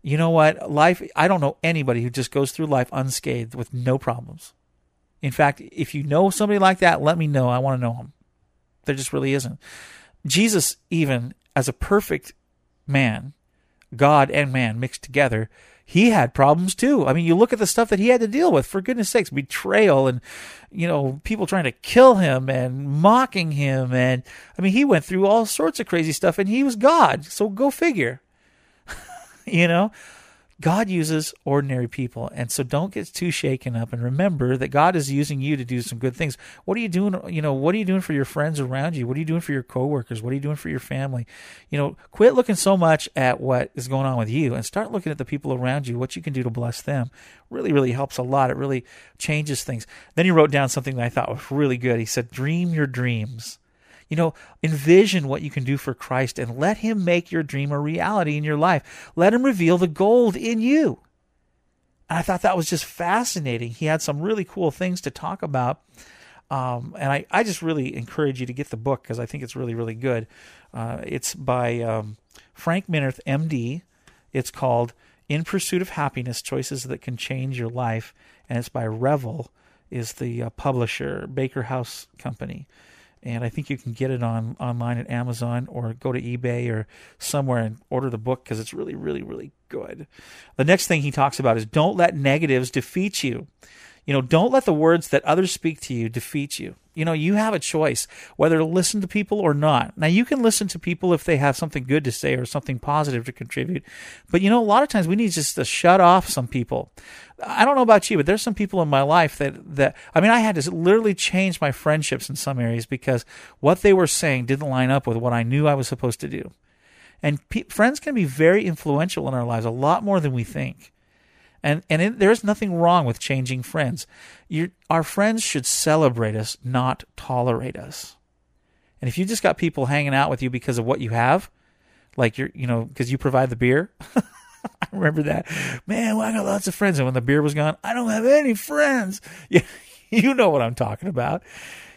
You know what? Life, I don't know anybody who just goes through life unscathed with no problems. In fact, if you know somebody like that, let me know. I want to know them. There just really isn't. Jesus, even as a perfect man, God and man mixed together, he had problems too. I mean, you look at the stuff that he had to deal with, for goodness sakes, betrayal and, you know, people trying to kill him and mocking him. And I mean, he went through all sorts of crazy stuff and he was God. So go figure. you know? God uses ordinary people. And so don't get too shaken up and remember that God is using you to do some good things. What are you doing? You know, what are you doing for your friends around you? What are you doing for your coworkers? What are you doing for your family? You know, quit looking so much at what is going on with you and start looking at the people around you, what you can do to bless them. Really, really helps a lot. It really changes things. Then he wrote down something that I thought was really good. He said, Dream your dreams. You know, envision what you can do for Christ and let Him make your dream a reality in your life. Let Him reveal the gold in you. And I thought that was just fascinating. He had some really cool things to talk about. Um, and I, I just really encourage you to get the book because I think it's really, really good. Uh, it's by um, Frank Minirth, MD. It's called In Pursuit of Happiness Choices That Can Change Your Life. And it's by Revell, is the uh, publisher, Baker House Company and I think you can get it on online at Amazon or go to eBay or somewhere and order the book because it's really, really, really good. The next thing he talks about is don't let negatives defeat you. You know, don't let the words that others speak to you defeat you. You know, you have a choice whether to listen to people or not. Now, you can listen to people if they have something good to say or something positive to contribute. But, you know, a lot of times we need just to shut off some people. I don't know about you, but there's some people in my life that, that, I mean, I had to literally change my friendships in some areas because what they were saying didn't line up with what I knew I was supposed to do. And pe- friends can be very influential in our lives, a lot more than we think. And and it, there's nothing wrong with changing friends. you our friends should celebrate us, not tolerate us. And if you just got people hanging out with you because of what you have, like you're, you know, because you provide the beer. I remember that. Man, well, I got lots of friends. And when the beer was gone, I don't have any friends. Yeah, you know what I'm talking about.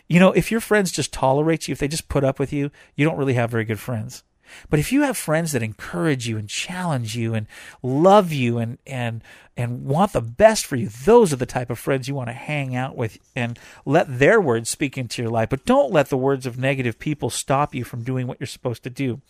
You know, if your friends just tolerate you, if they just put up with you, you don't really have very good friends. But if you have friends that encourage you and challenge you and love you and and and want the best for you, those are the type of friends you want to hang out with and let their words speak into your life. But don't let the words of negative people stop you from doing what you're supposed to do.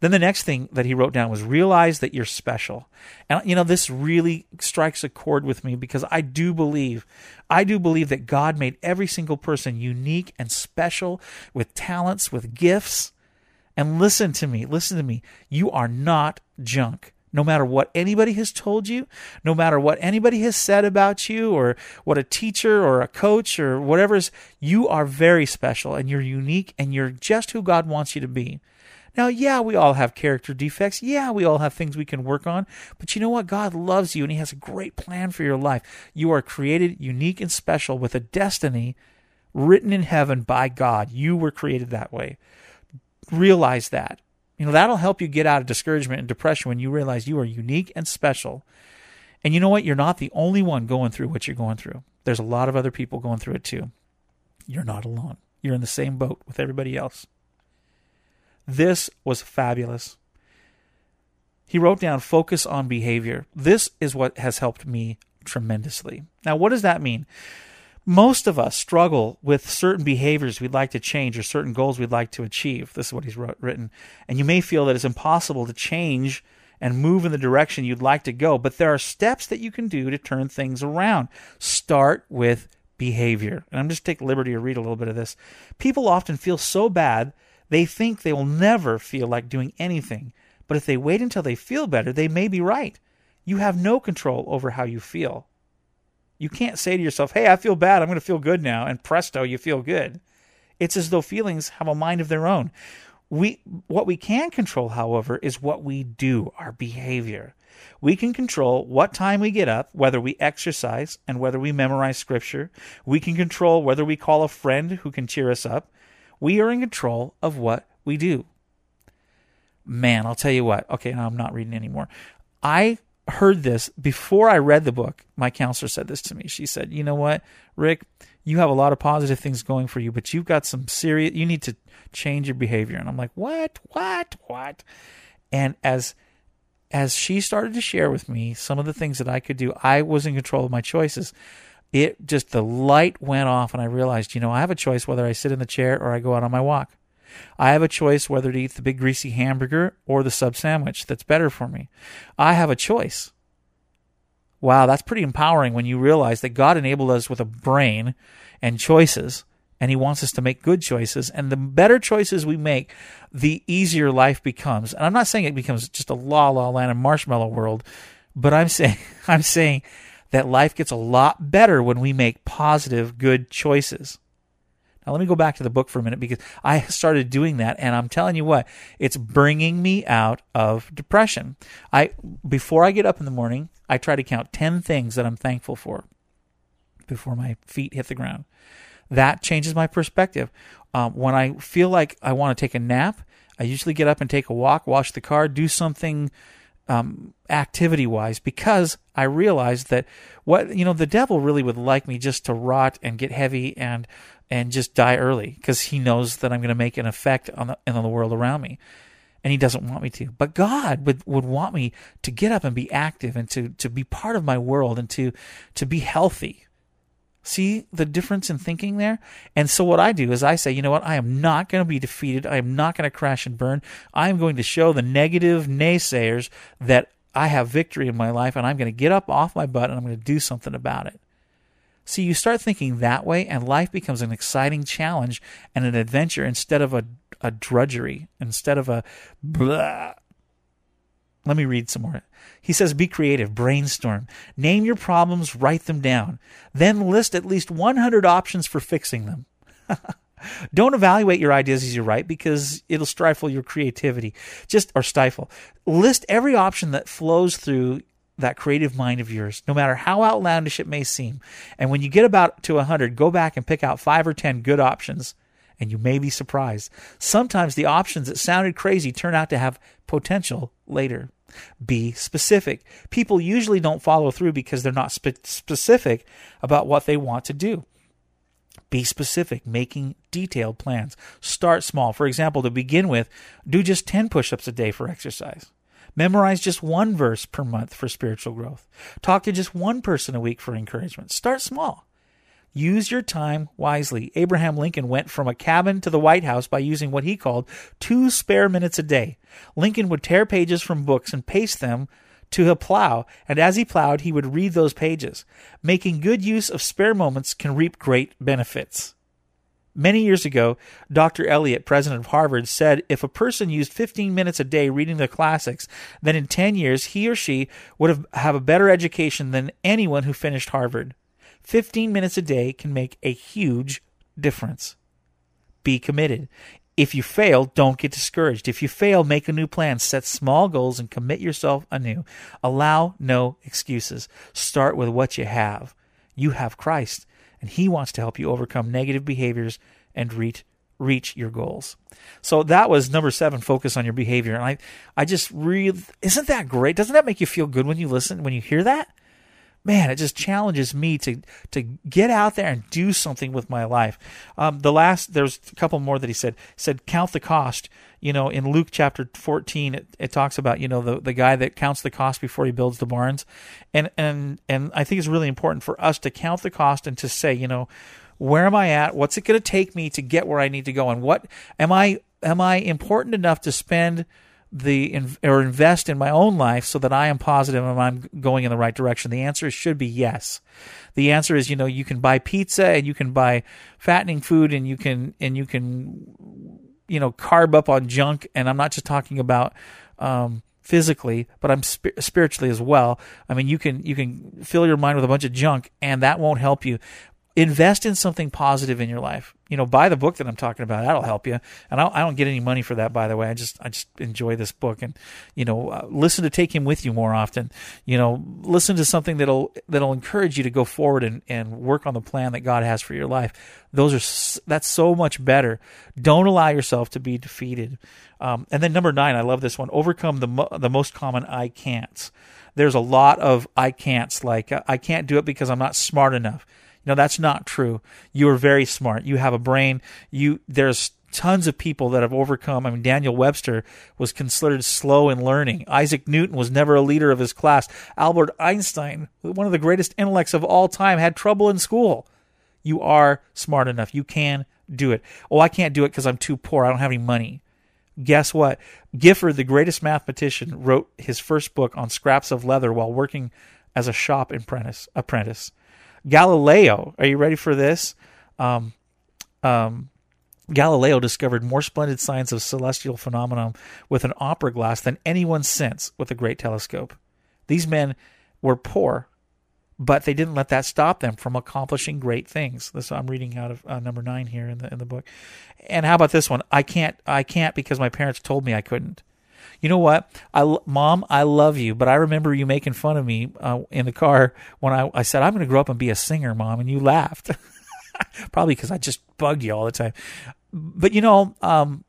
Then the next thing that he wrote down was realize that you're special. And you know, this really strikes a chord with me because I do believe I do believe that God made every single person unique and special with talents, with gifts and listen to me, listen to me. You are not junk. No matter what anybody has told you, no matter what anybody has said about you, or what a teacher or a coach or whatever is, you are very special and you're unique and you're just who God wants you to be. Now, yeah, we all have character defects. Yeah, we all have things we can work on. But you know what? God loves you and He has a great plan for your life. You are created unique and special with a destiny written in heaven by God. You were created that way realize that. You know, that'll help you get out of discouragement and depression when you realize you are unique and special. And you know what? You're not the only one going through what you're going through. There's a lot of other people going through it too. You're not alone. You're in the same boat with everybody else. This was fabulous. He wrote down focus on behavior. This is what has helped me tremendously. Now, what does that mean? Most of us struggle with certain behaviors we'd like to change or certain goals we'd like to achieve. This is what he's wrote, written. And you may feel that it's impossible to change and move in the direction you'd like to go, but there are steps that you can do to turn things around. Start with behavior. And I'm just take liberty to read a little bit of this. People often feel so bad they think they will never feel like doing anything. But if they wait until they feel better, they may be right. You have no control over how you feel. You can't say to yourself, hey, I feel bad. I'm going to feel good now. And presto, you feel good. It's as though feelings have a mind of their own. We, what we can control, however, is what we do, our behavior. We can control what time we get up, whether we exercise, and whether we memorize scripture. We can control whether we call a friend who can cheer us up. We are in control of what we do. Man, I'll tell you what. Okay, I'm not reading anymore. I heard this before I read the book. My counselor said this to me. She said, "You know what, Rick? You have a lot of positive things going for you, but you've got some serious. You need to change your behavior." And I'm like, "What? What? What?" And as as she started to share with me some of the things that I could do, I was in control of my choices. It just the light went off, and I realized, you know, I have a choice whether I sit in the chair or I go out on my walk. I have a choice whether to eat the big greasy hamburger or the sub sandwich that's better for me. I have a choice. Wow, that's pretty empowering when you realize that God enabled us with a brain and choices, and He wants us to make good choices. And the better choices we make, the easier life becomes. And I'm not saying it becomes just a la la land and marshmallow world, but I'm saying I'm saying that life gets a lot better when we make positive, good choices. Now, let me go back to the book for a minute because I started doing that, and I'm telling you what, it's bringing me out of depression. I before I get up in the morning, I try to count ten things that I'm thankful for before my feet hit the ground. That changes my perspective. Um, when I feel like I want to take a nap, I usually get up and take a walk, wash the car, do something um, activity wise because I realized that what you know the devil really would like me just to rot and get heavy and and just die early because he knows that I'm going to make an effect on the on the world around me, and he doesn't want me to. But God would would want me to get up and be active and to to be part of my world and to to be healthy. See the difference in thinking there? And so what I do is I say, you know what? I am not going to be defeated. I am not going to crash and burn. I am going to show the negative naysayers that I have victory in my life and I'm going to get up off my butt and I'm going to do something about it. See, you start thinking that way, and life becomes an exciting challenge and an adventure instead of a, a drudgery, instead of a blah. Let me read some more. He says, Be creative, brainstorm, name your problems, write them down, then list at least 100 options for fixing them. Don't evaluate your ideas as you write because it'll stifle your creativity. Just or stifle. List every option that flows through that creative mind of yours, no matter how outlandish it may seem. And when you get about to 100, go back and pick out 5 or 10 good options, and you may be surprised. Sometimes the options that sounded crazy turn out to have potential later. Be specific. People usually don't follow through because they're not spe- specific about what they want to do. Be specific, making detailed plans. Start small. For example, to begin with, do just 10 push ups a day for exercise. Memorize just one verse per month for spiritual growth. Talk to just one person a week for encouragement. Start small. Use your time wisely. Abraham Lincoln went from a cabin to the White House by using what he called two spare minutes a day. Lincoln would tear pages from books and paste them to a plow, and as he plowed, he would read those pages. Making good use of spare moments can reap great benefits. Many years ago, Dr. Eliot, president of Harvard, said if a person used 15 minutes a day reading the classics, then in 10 years he or she would have, have a better education than anyone who finished Harvard. 15 minutes a day can make a huge difference. Be committed. If you fail, don't get discouraged. If you fail, make a new plan. Set small goals and commit yourself anew. Allow no excuses. Start with what you have. You have Christ and he wants to help you overcome negative behaviors and reach reach your goals. So that was number 7 focus on your behavior and I I just really isn't that great? Doesn't that make you feel good when you listen when you hear that? Man, it just challenges me to to get out there and do something with my life. Um, the last there's a couple more that he said said count the cost you know, in Luke chapter 14, it, it talks about, you know, the, the guy that counts the cost before he builds the barns. And, and, and I think it's really important for us to count the cost and to say, you know, where am I at? What's it going to take me to get where I need to go? And what am I, am I important enough to spend the, or invest in my own life so that I am positive and I'm going in the right direction? The answer should be yes. The answer is, you know, you can buy pizza and you can buy fattening food and you can, and you can you know carb up on junk, and I'm not just talking about um, physically, but I'm sp- spiritually as well. I mean, you can you can fill your mind with a bunch of junk, and that won't help you. Invest in something positive in your life. You know, buy the book that I'm talking about. That'll help you. And I, don't get any money for that, by the way. I just I just enjoy this book, and you know, uh, listen to Take Him with You more often. You know, listen to something that'll that'll encourage you to go forward and and work on the plan that God has for your life. Those are that's so much better. Don't allow yourself to be defeated. Um, and then number nine, I love this one. Overcome the mo- the most common I can'ts. There's a lot of I can'ts, like uh, I can't do it because I'm not smart enough. No, that's not true. You are very smart. You have a brain. You there's tons of people that have overcome. I mean, Daniel Webster was considered slow in learning. Isaac Newton was never a leader of his class. Albert Einstein, one of the greatest intellects of all time, had trouble in school. You are smart enough. You can do it. Oh, I can't do it because I'm too poor. I don't have any money. Guess what? Gifford, the greatest mathematician, wrote his first book on scraps of leather while working as a shop apprentice. apprentice. Galileo, are you ready for this? Um, um, Galileo discovered more splendid signs of celestial phenomenon with an opera glass than anyone since with a great telescope. These men were poor, but they didn't let that stop them from accomplishing great things. This I'm reading out of uh, number nine here in the in the book. And how about this one? I can't I can't because my parents told me I couldn't. You know what? I, mom, I love you, but I remember you making fun of me uh, in the car when I, I said I'm going to grow up and be a singer, mom, and you laughed. Probably because I just bugged you all the time. But you know, um,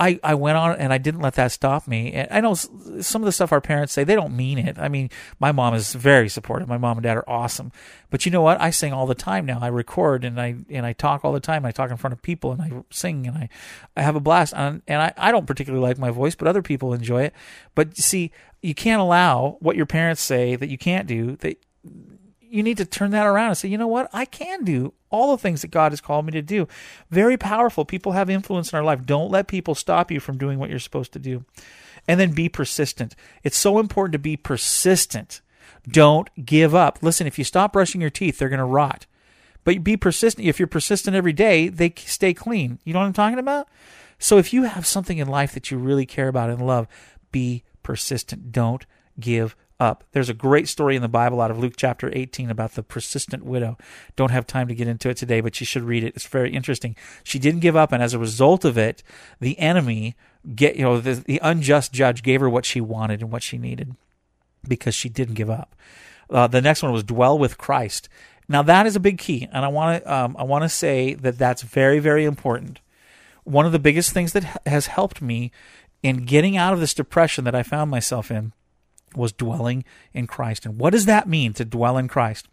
I, I went on and I didn't let that stop me. And I know some of the stuff our parents say, they don't mean it. I mean, my mom is very supportive. My mom and dad are awesome. But you know what? I sing all the time now. I record and I, and I talk all the time. I talk in front of people and I sing and I, I have a blast. And, and I, I don't particularly like my voice, but other people enjoy it. But see, you can't allow what your parents say that you can't do that you need to turn that around and say, you know what? I can do all the things that God has called me to do. Very powerful. People have influence in our life. Don't let people stop you from doing what you're supposed to do. And then be persistent. It's so important to be persistent. Don't give up. Listen, if you stop brushing your teeth, they're going to rot. But be persistent. If you're persistent every day, they stay clean. You know what I'm talking about? So if you have something in life that you really care about and love, be persistent. Don't give up. There's a great story in the Bible out of Luke chapter 18 about the persistent widow. Don't have time to get into it today, but you should read it. It's very interesting. She didn't give up, and as a result of it, the enemy get you know the, the unjust judge gave her what she wanted and what she needed because she didn't give up. Uh, the next one was dwell with Christ. Now that is a big key, and I want to um, I want to say that that's very very important. One of the biggest things that has helped me in getting out of this depression that I found myself in was dwelling in Christ. And what does that mean to dwell in Christ?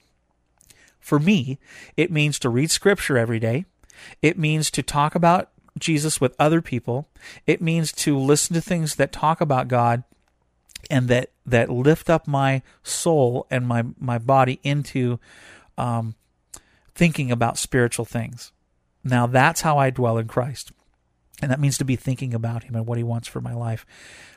For me, it means to read scripture every day. It means to talk about Jesus with other people. It means to listen to things that talk about God and that that lift up my soul and my my body into um, thinking about spiritual things. Now that's how I dwell in Christ. And that means to be thinking about him and what he wants for my life.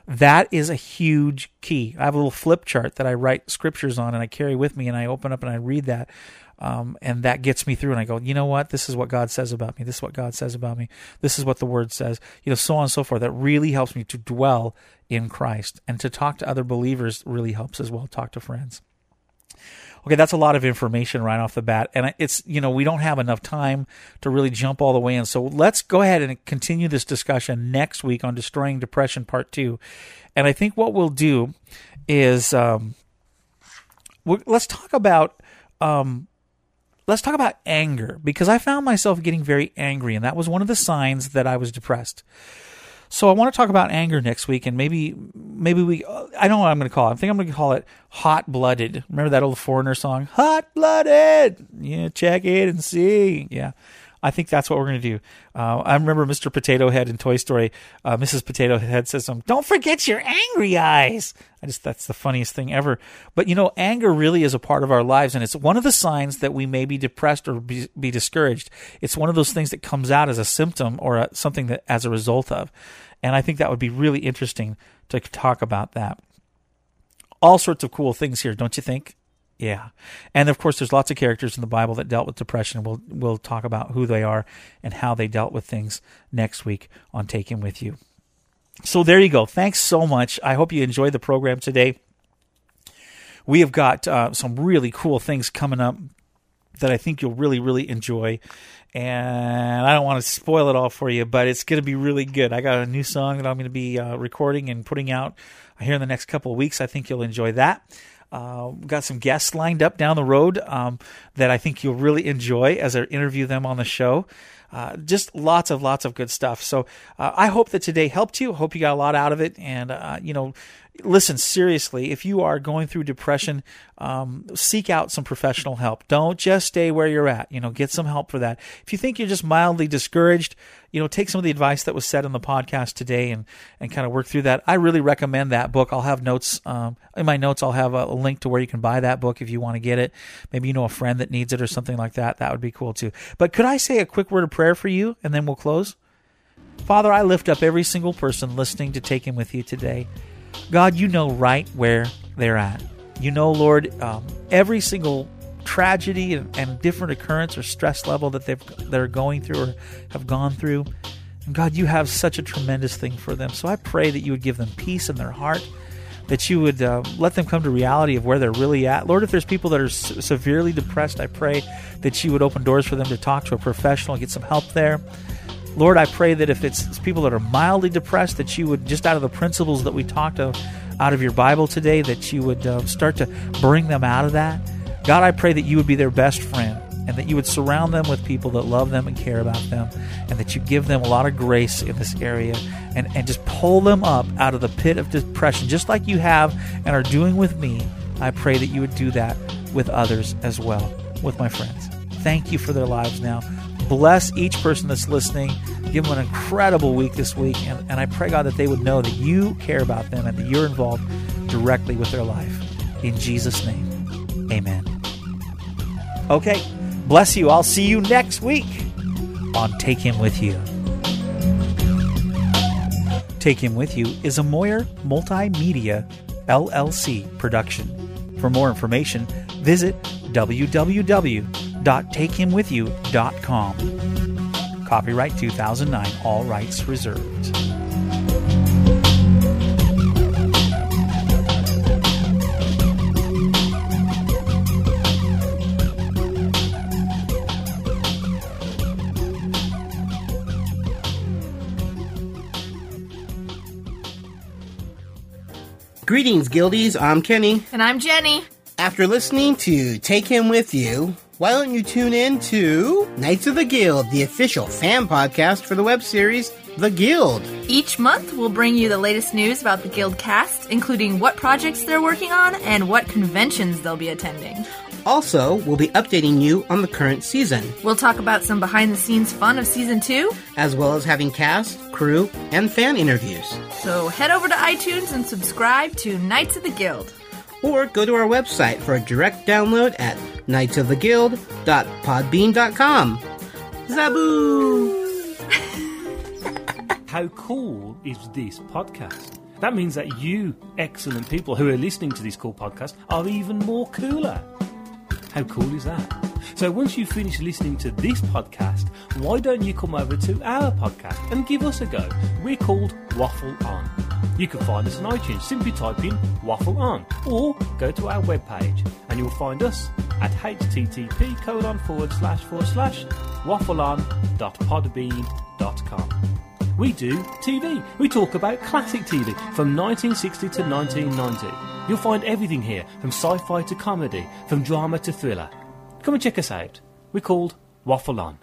That is a huge key. I have a little flip chart that I write scriptures on and I carry with me and I open up and I read that. Um, and that gets me through and I go, you know what? This is what God says about me. This is what God says about me. This is what the word says, you know, so on and so forth. That really helps me to dwell in Christ and to talk to other believers really helps as well. Talk to friends. Okay, that's a lot of information right off the bat. And it's, you know, we don't have enough time to really jump all the way in. So let's go ahead and continue this discussion next week on Destroying Depression Part 2. And I think what we'll do is um, let's talk about. Um, let's talk about anger because I found myself getting very angry, and that was one of the signs that I was depressed. So I want to talk about anger next week, and maybe maybe we I don't know what I'm going to call it. I think I'm going to call it hot blooded. Remember that old Foreigner song, hot blooded. Yeah, check it and see. Yeah. I think that's what we're going to do. Uh, I remember Mr. Potato Head in Toy Story. Uh, Mrs. Potato Head says something, don't forget your angry eyes. I just, that's the funniest thing ever. But you know, anger really is a part of our lives, and it's one of the signs that we may be depressed or be, be discouraged. It's one of those things that comes out as a symptom or a, something that as a result of. And I think that would be really interesting to talk about that. All sorts of cool things here, don't you think? Yeah. And of course, there's lots of characters in the Bible that dealt with depression. We'll, we'll talk about who they are and how they dealt with things next week on Take Him With You. So there you go. Thanks so much. I hope you enjoyed the program today. We have got uh, some really cool things coming up that I think you'll really, really enjoy. And I don't want to spoil it all for you, but it's going to be really good. I got a new song that I'm going to be uh, recording and putting out here in the next couple of weeks. I think you'll enjoy that. Uh, got some guests lined up down the road um, that I think you'll really enjoy as I interview them on the show. Uh, just lots of lots of good stuff. So uh, I hope that today helped you. Hope you got a lot out of it, and uh, you know, listen seriously. If you are going through depression, um, seek out some professional help. Don't just stay where you're at. You know, get some help for that. If you think you're just mildly discouraged, you know, take some of the advice that was said in the podcast today and and kind of work through that. I really recommend that book. I'll have notes um, in my notes. I'll have a, a link to where you can buy that book if you want to get it. Maybe you know a friend that needs it or something like that. That would be cool too. But could I say a quick word of prayer for you, and then we'll close? Father, I lift up every single person listening to Take Him with You today. God, you know right where they're at. You know, Lord, um, every single tragedy and, and, different occurrence or stress level that they've they're going through or have gone through. And God, you have such a tremendous thing for them. So I pray that you would give them peace in their heart, that you would uh, let them come to reality of where they're really at. Lord, if there's people that are severely depressed, I pray that you would open doors for them to talk to a professional, get some help there. Lord, I pray that if it's people that are mildly depressed, that you would, just out of the principles that we talked of out of your Bible today, that you would uh, start to bring them out of that. God, I pray that you would be their best friend and that you would surround them with people that love them and care about them, and that you give them a lot of grace in this area and, and just pull them up out of the pit of depression, just like you have and are doing with me. I pray that you would do that with others as well, with my friends. Thank you for their lives now. Bless each person that's listening. Give them an incredible week this week. And, and I pray, God, that they would know that you care about them and that you're involved directly with their life. In Jesus' name, amen. Okay, bless you. I'll see you next week on Take Him With You. Take Him With You is a Moyer Multimedia LLC production. For more information, visit www.takehimwithyou.com. Copyright 2009, all rights reserved. Greetings, Guildies. I'm Kenny. And I'm Jenny. After listening to Take Him With You, why don't you tune in to Knights of the Guild, the official fan podcast for the web series The Guild? Each month, we'll bring you the latest news about the Guild cast, including what projects they're working on and what conventions they'll be attending. Also, we'll be updating you on the current season. We'll talk about some behind the scenes fun of season two, as well as having cast, crew, and fan interviews. So head over to iTunes and subscribe to Knights of the Guild. Or go to our website for a direct download at knightsoftheguild.podbean.com. Zaboo! How cool is this podcast? That means that you, excellent people who are listening to this cool podcast, are even more cooler. How cool is that? So once you finish listening to this podcast, why don't you come over to our podcast and give us a go? We're called Waffle On. You can find us on iTunes. Simply type in Waffle On or go to our webpage and you'll find us at http colon forward slash forward slash waffleon.podbean.com. We do TV. We talk about classic TV from 1960 to 1990. You'll find everything here from sci fi to comedy, from drama to thriller. Come and check us out. We're called Waffle On.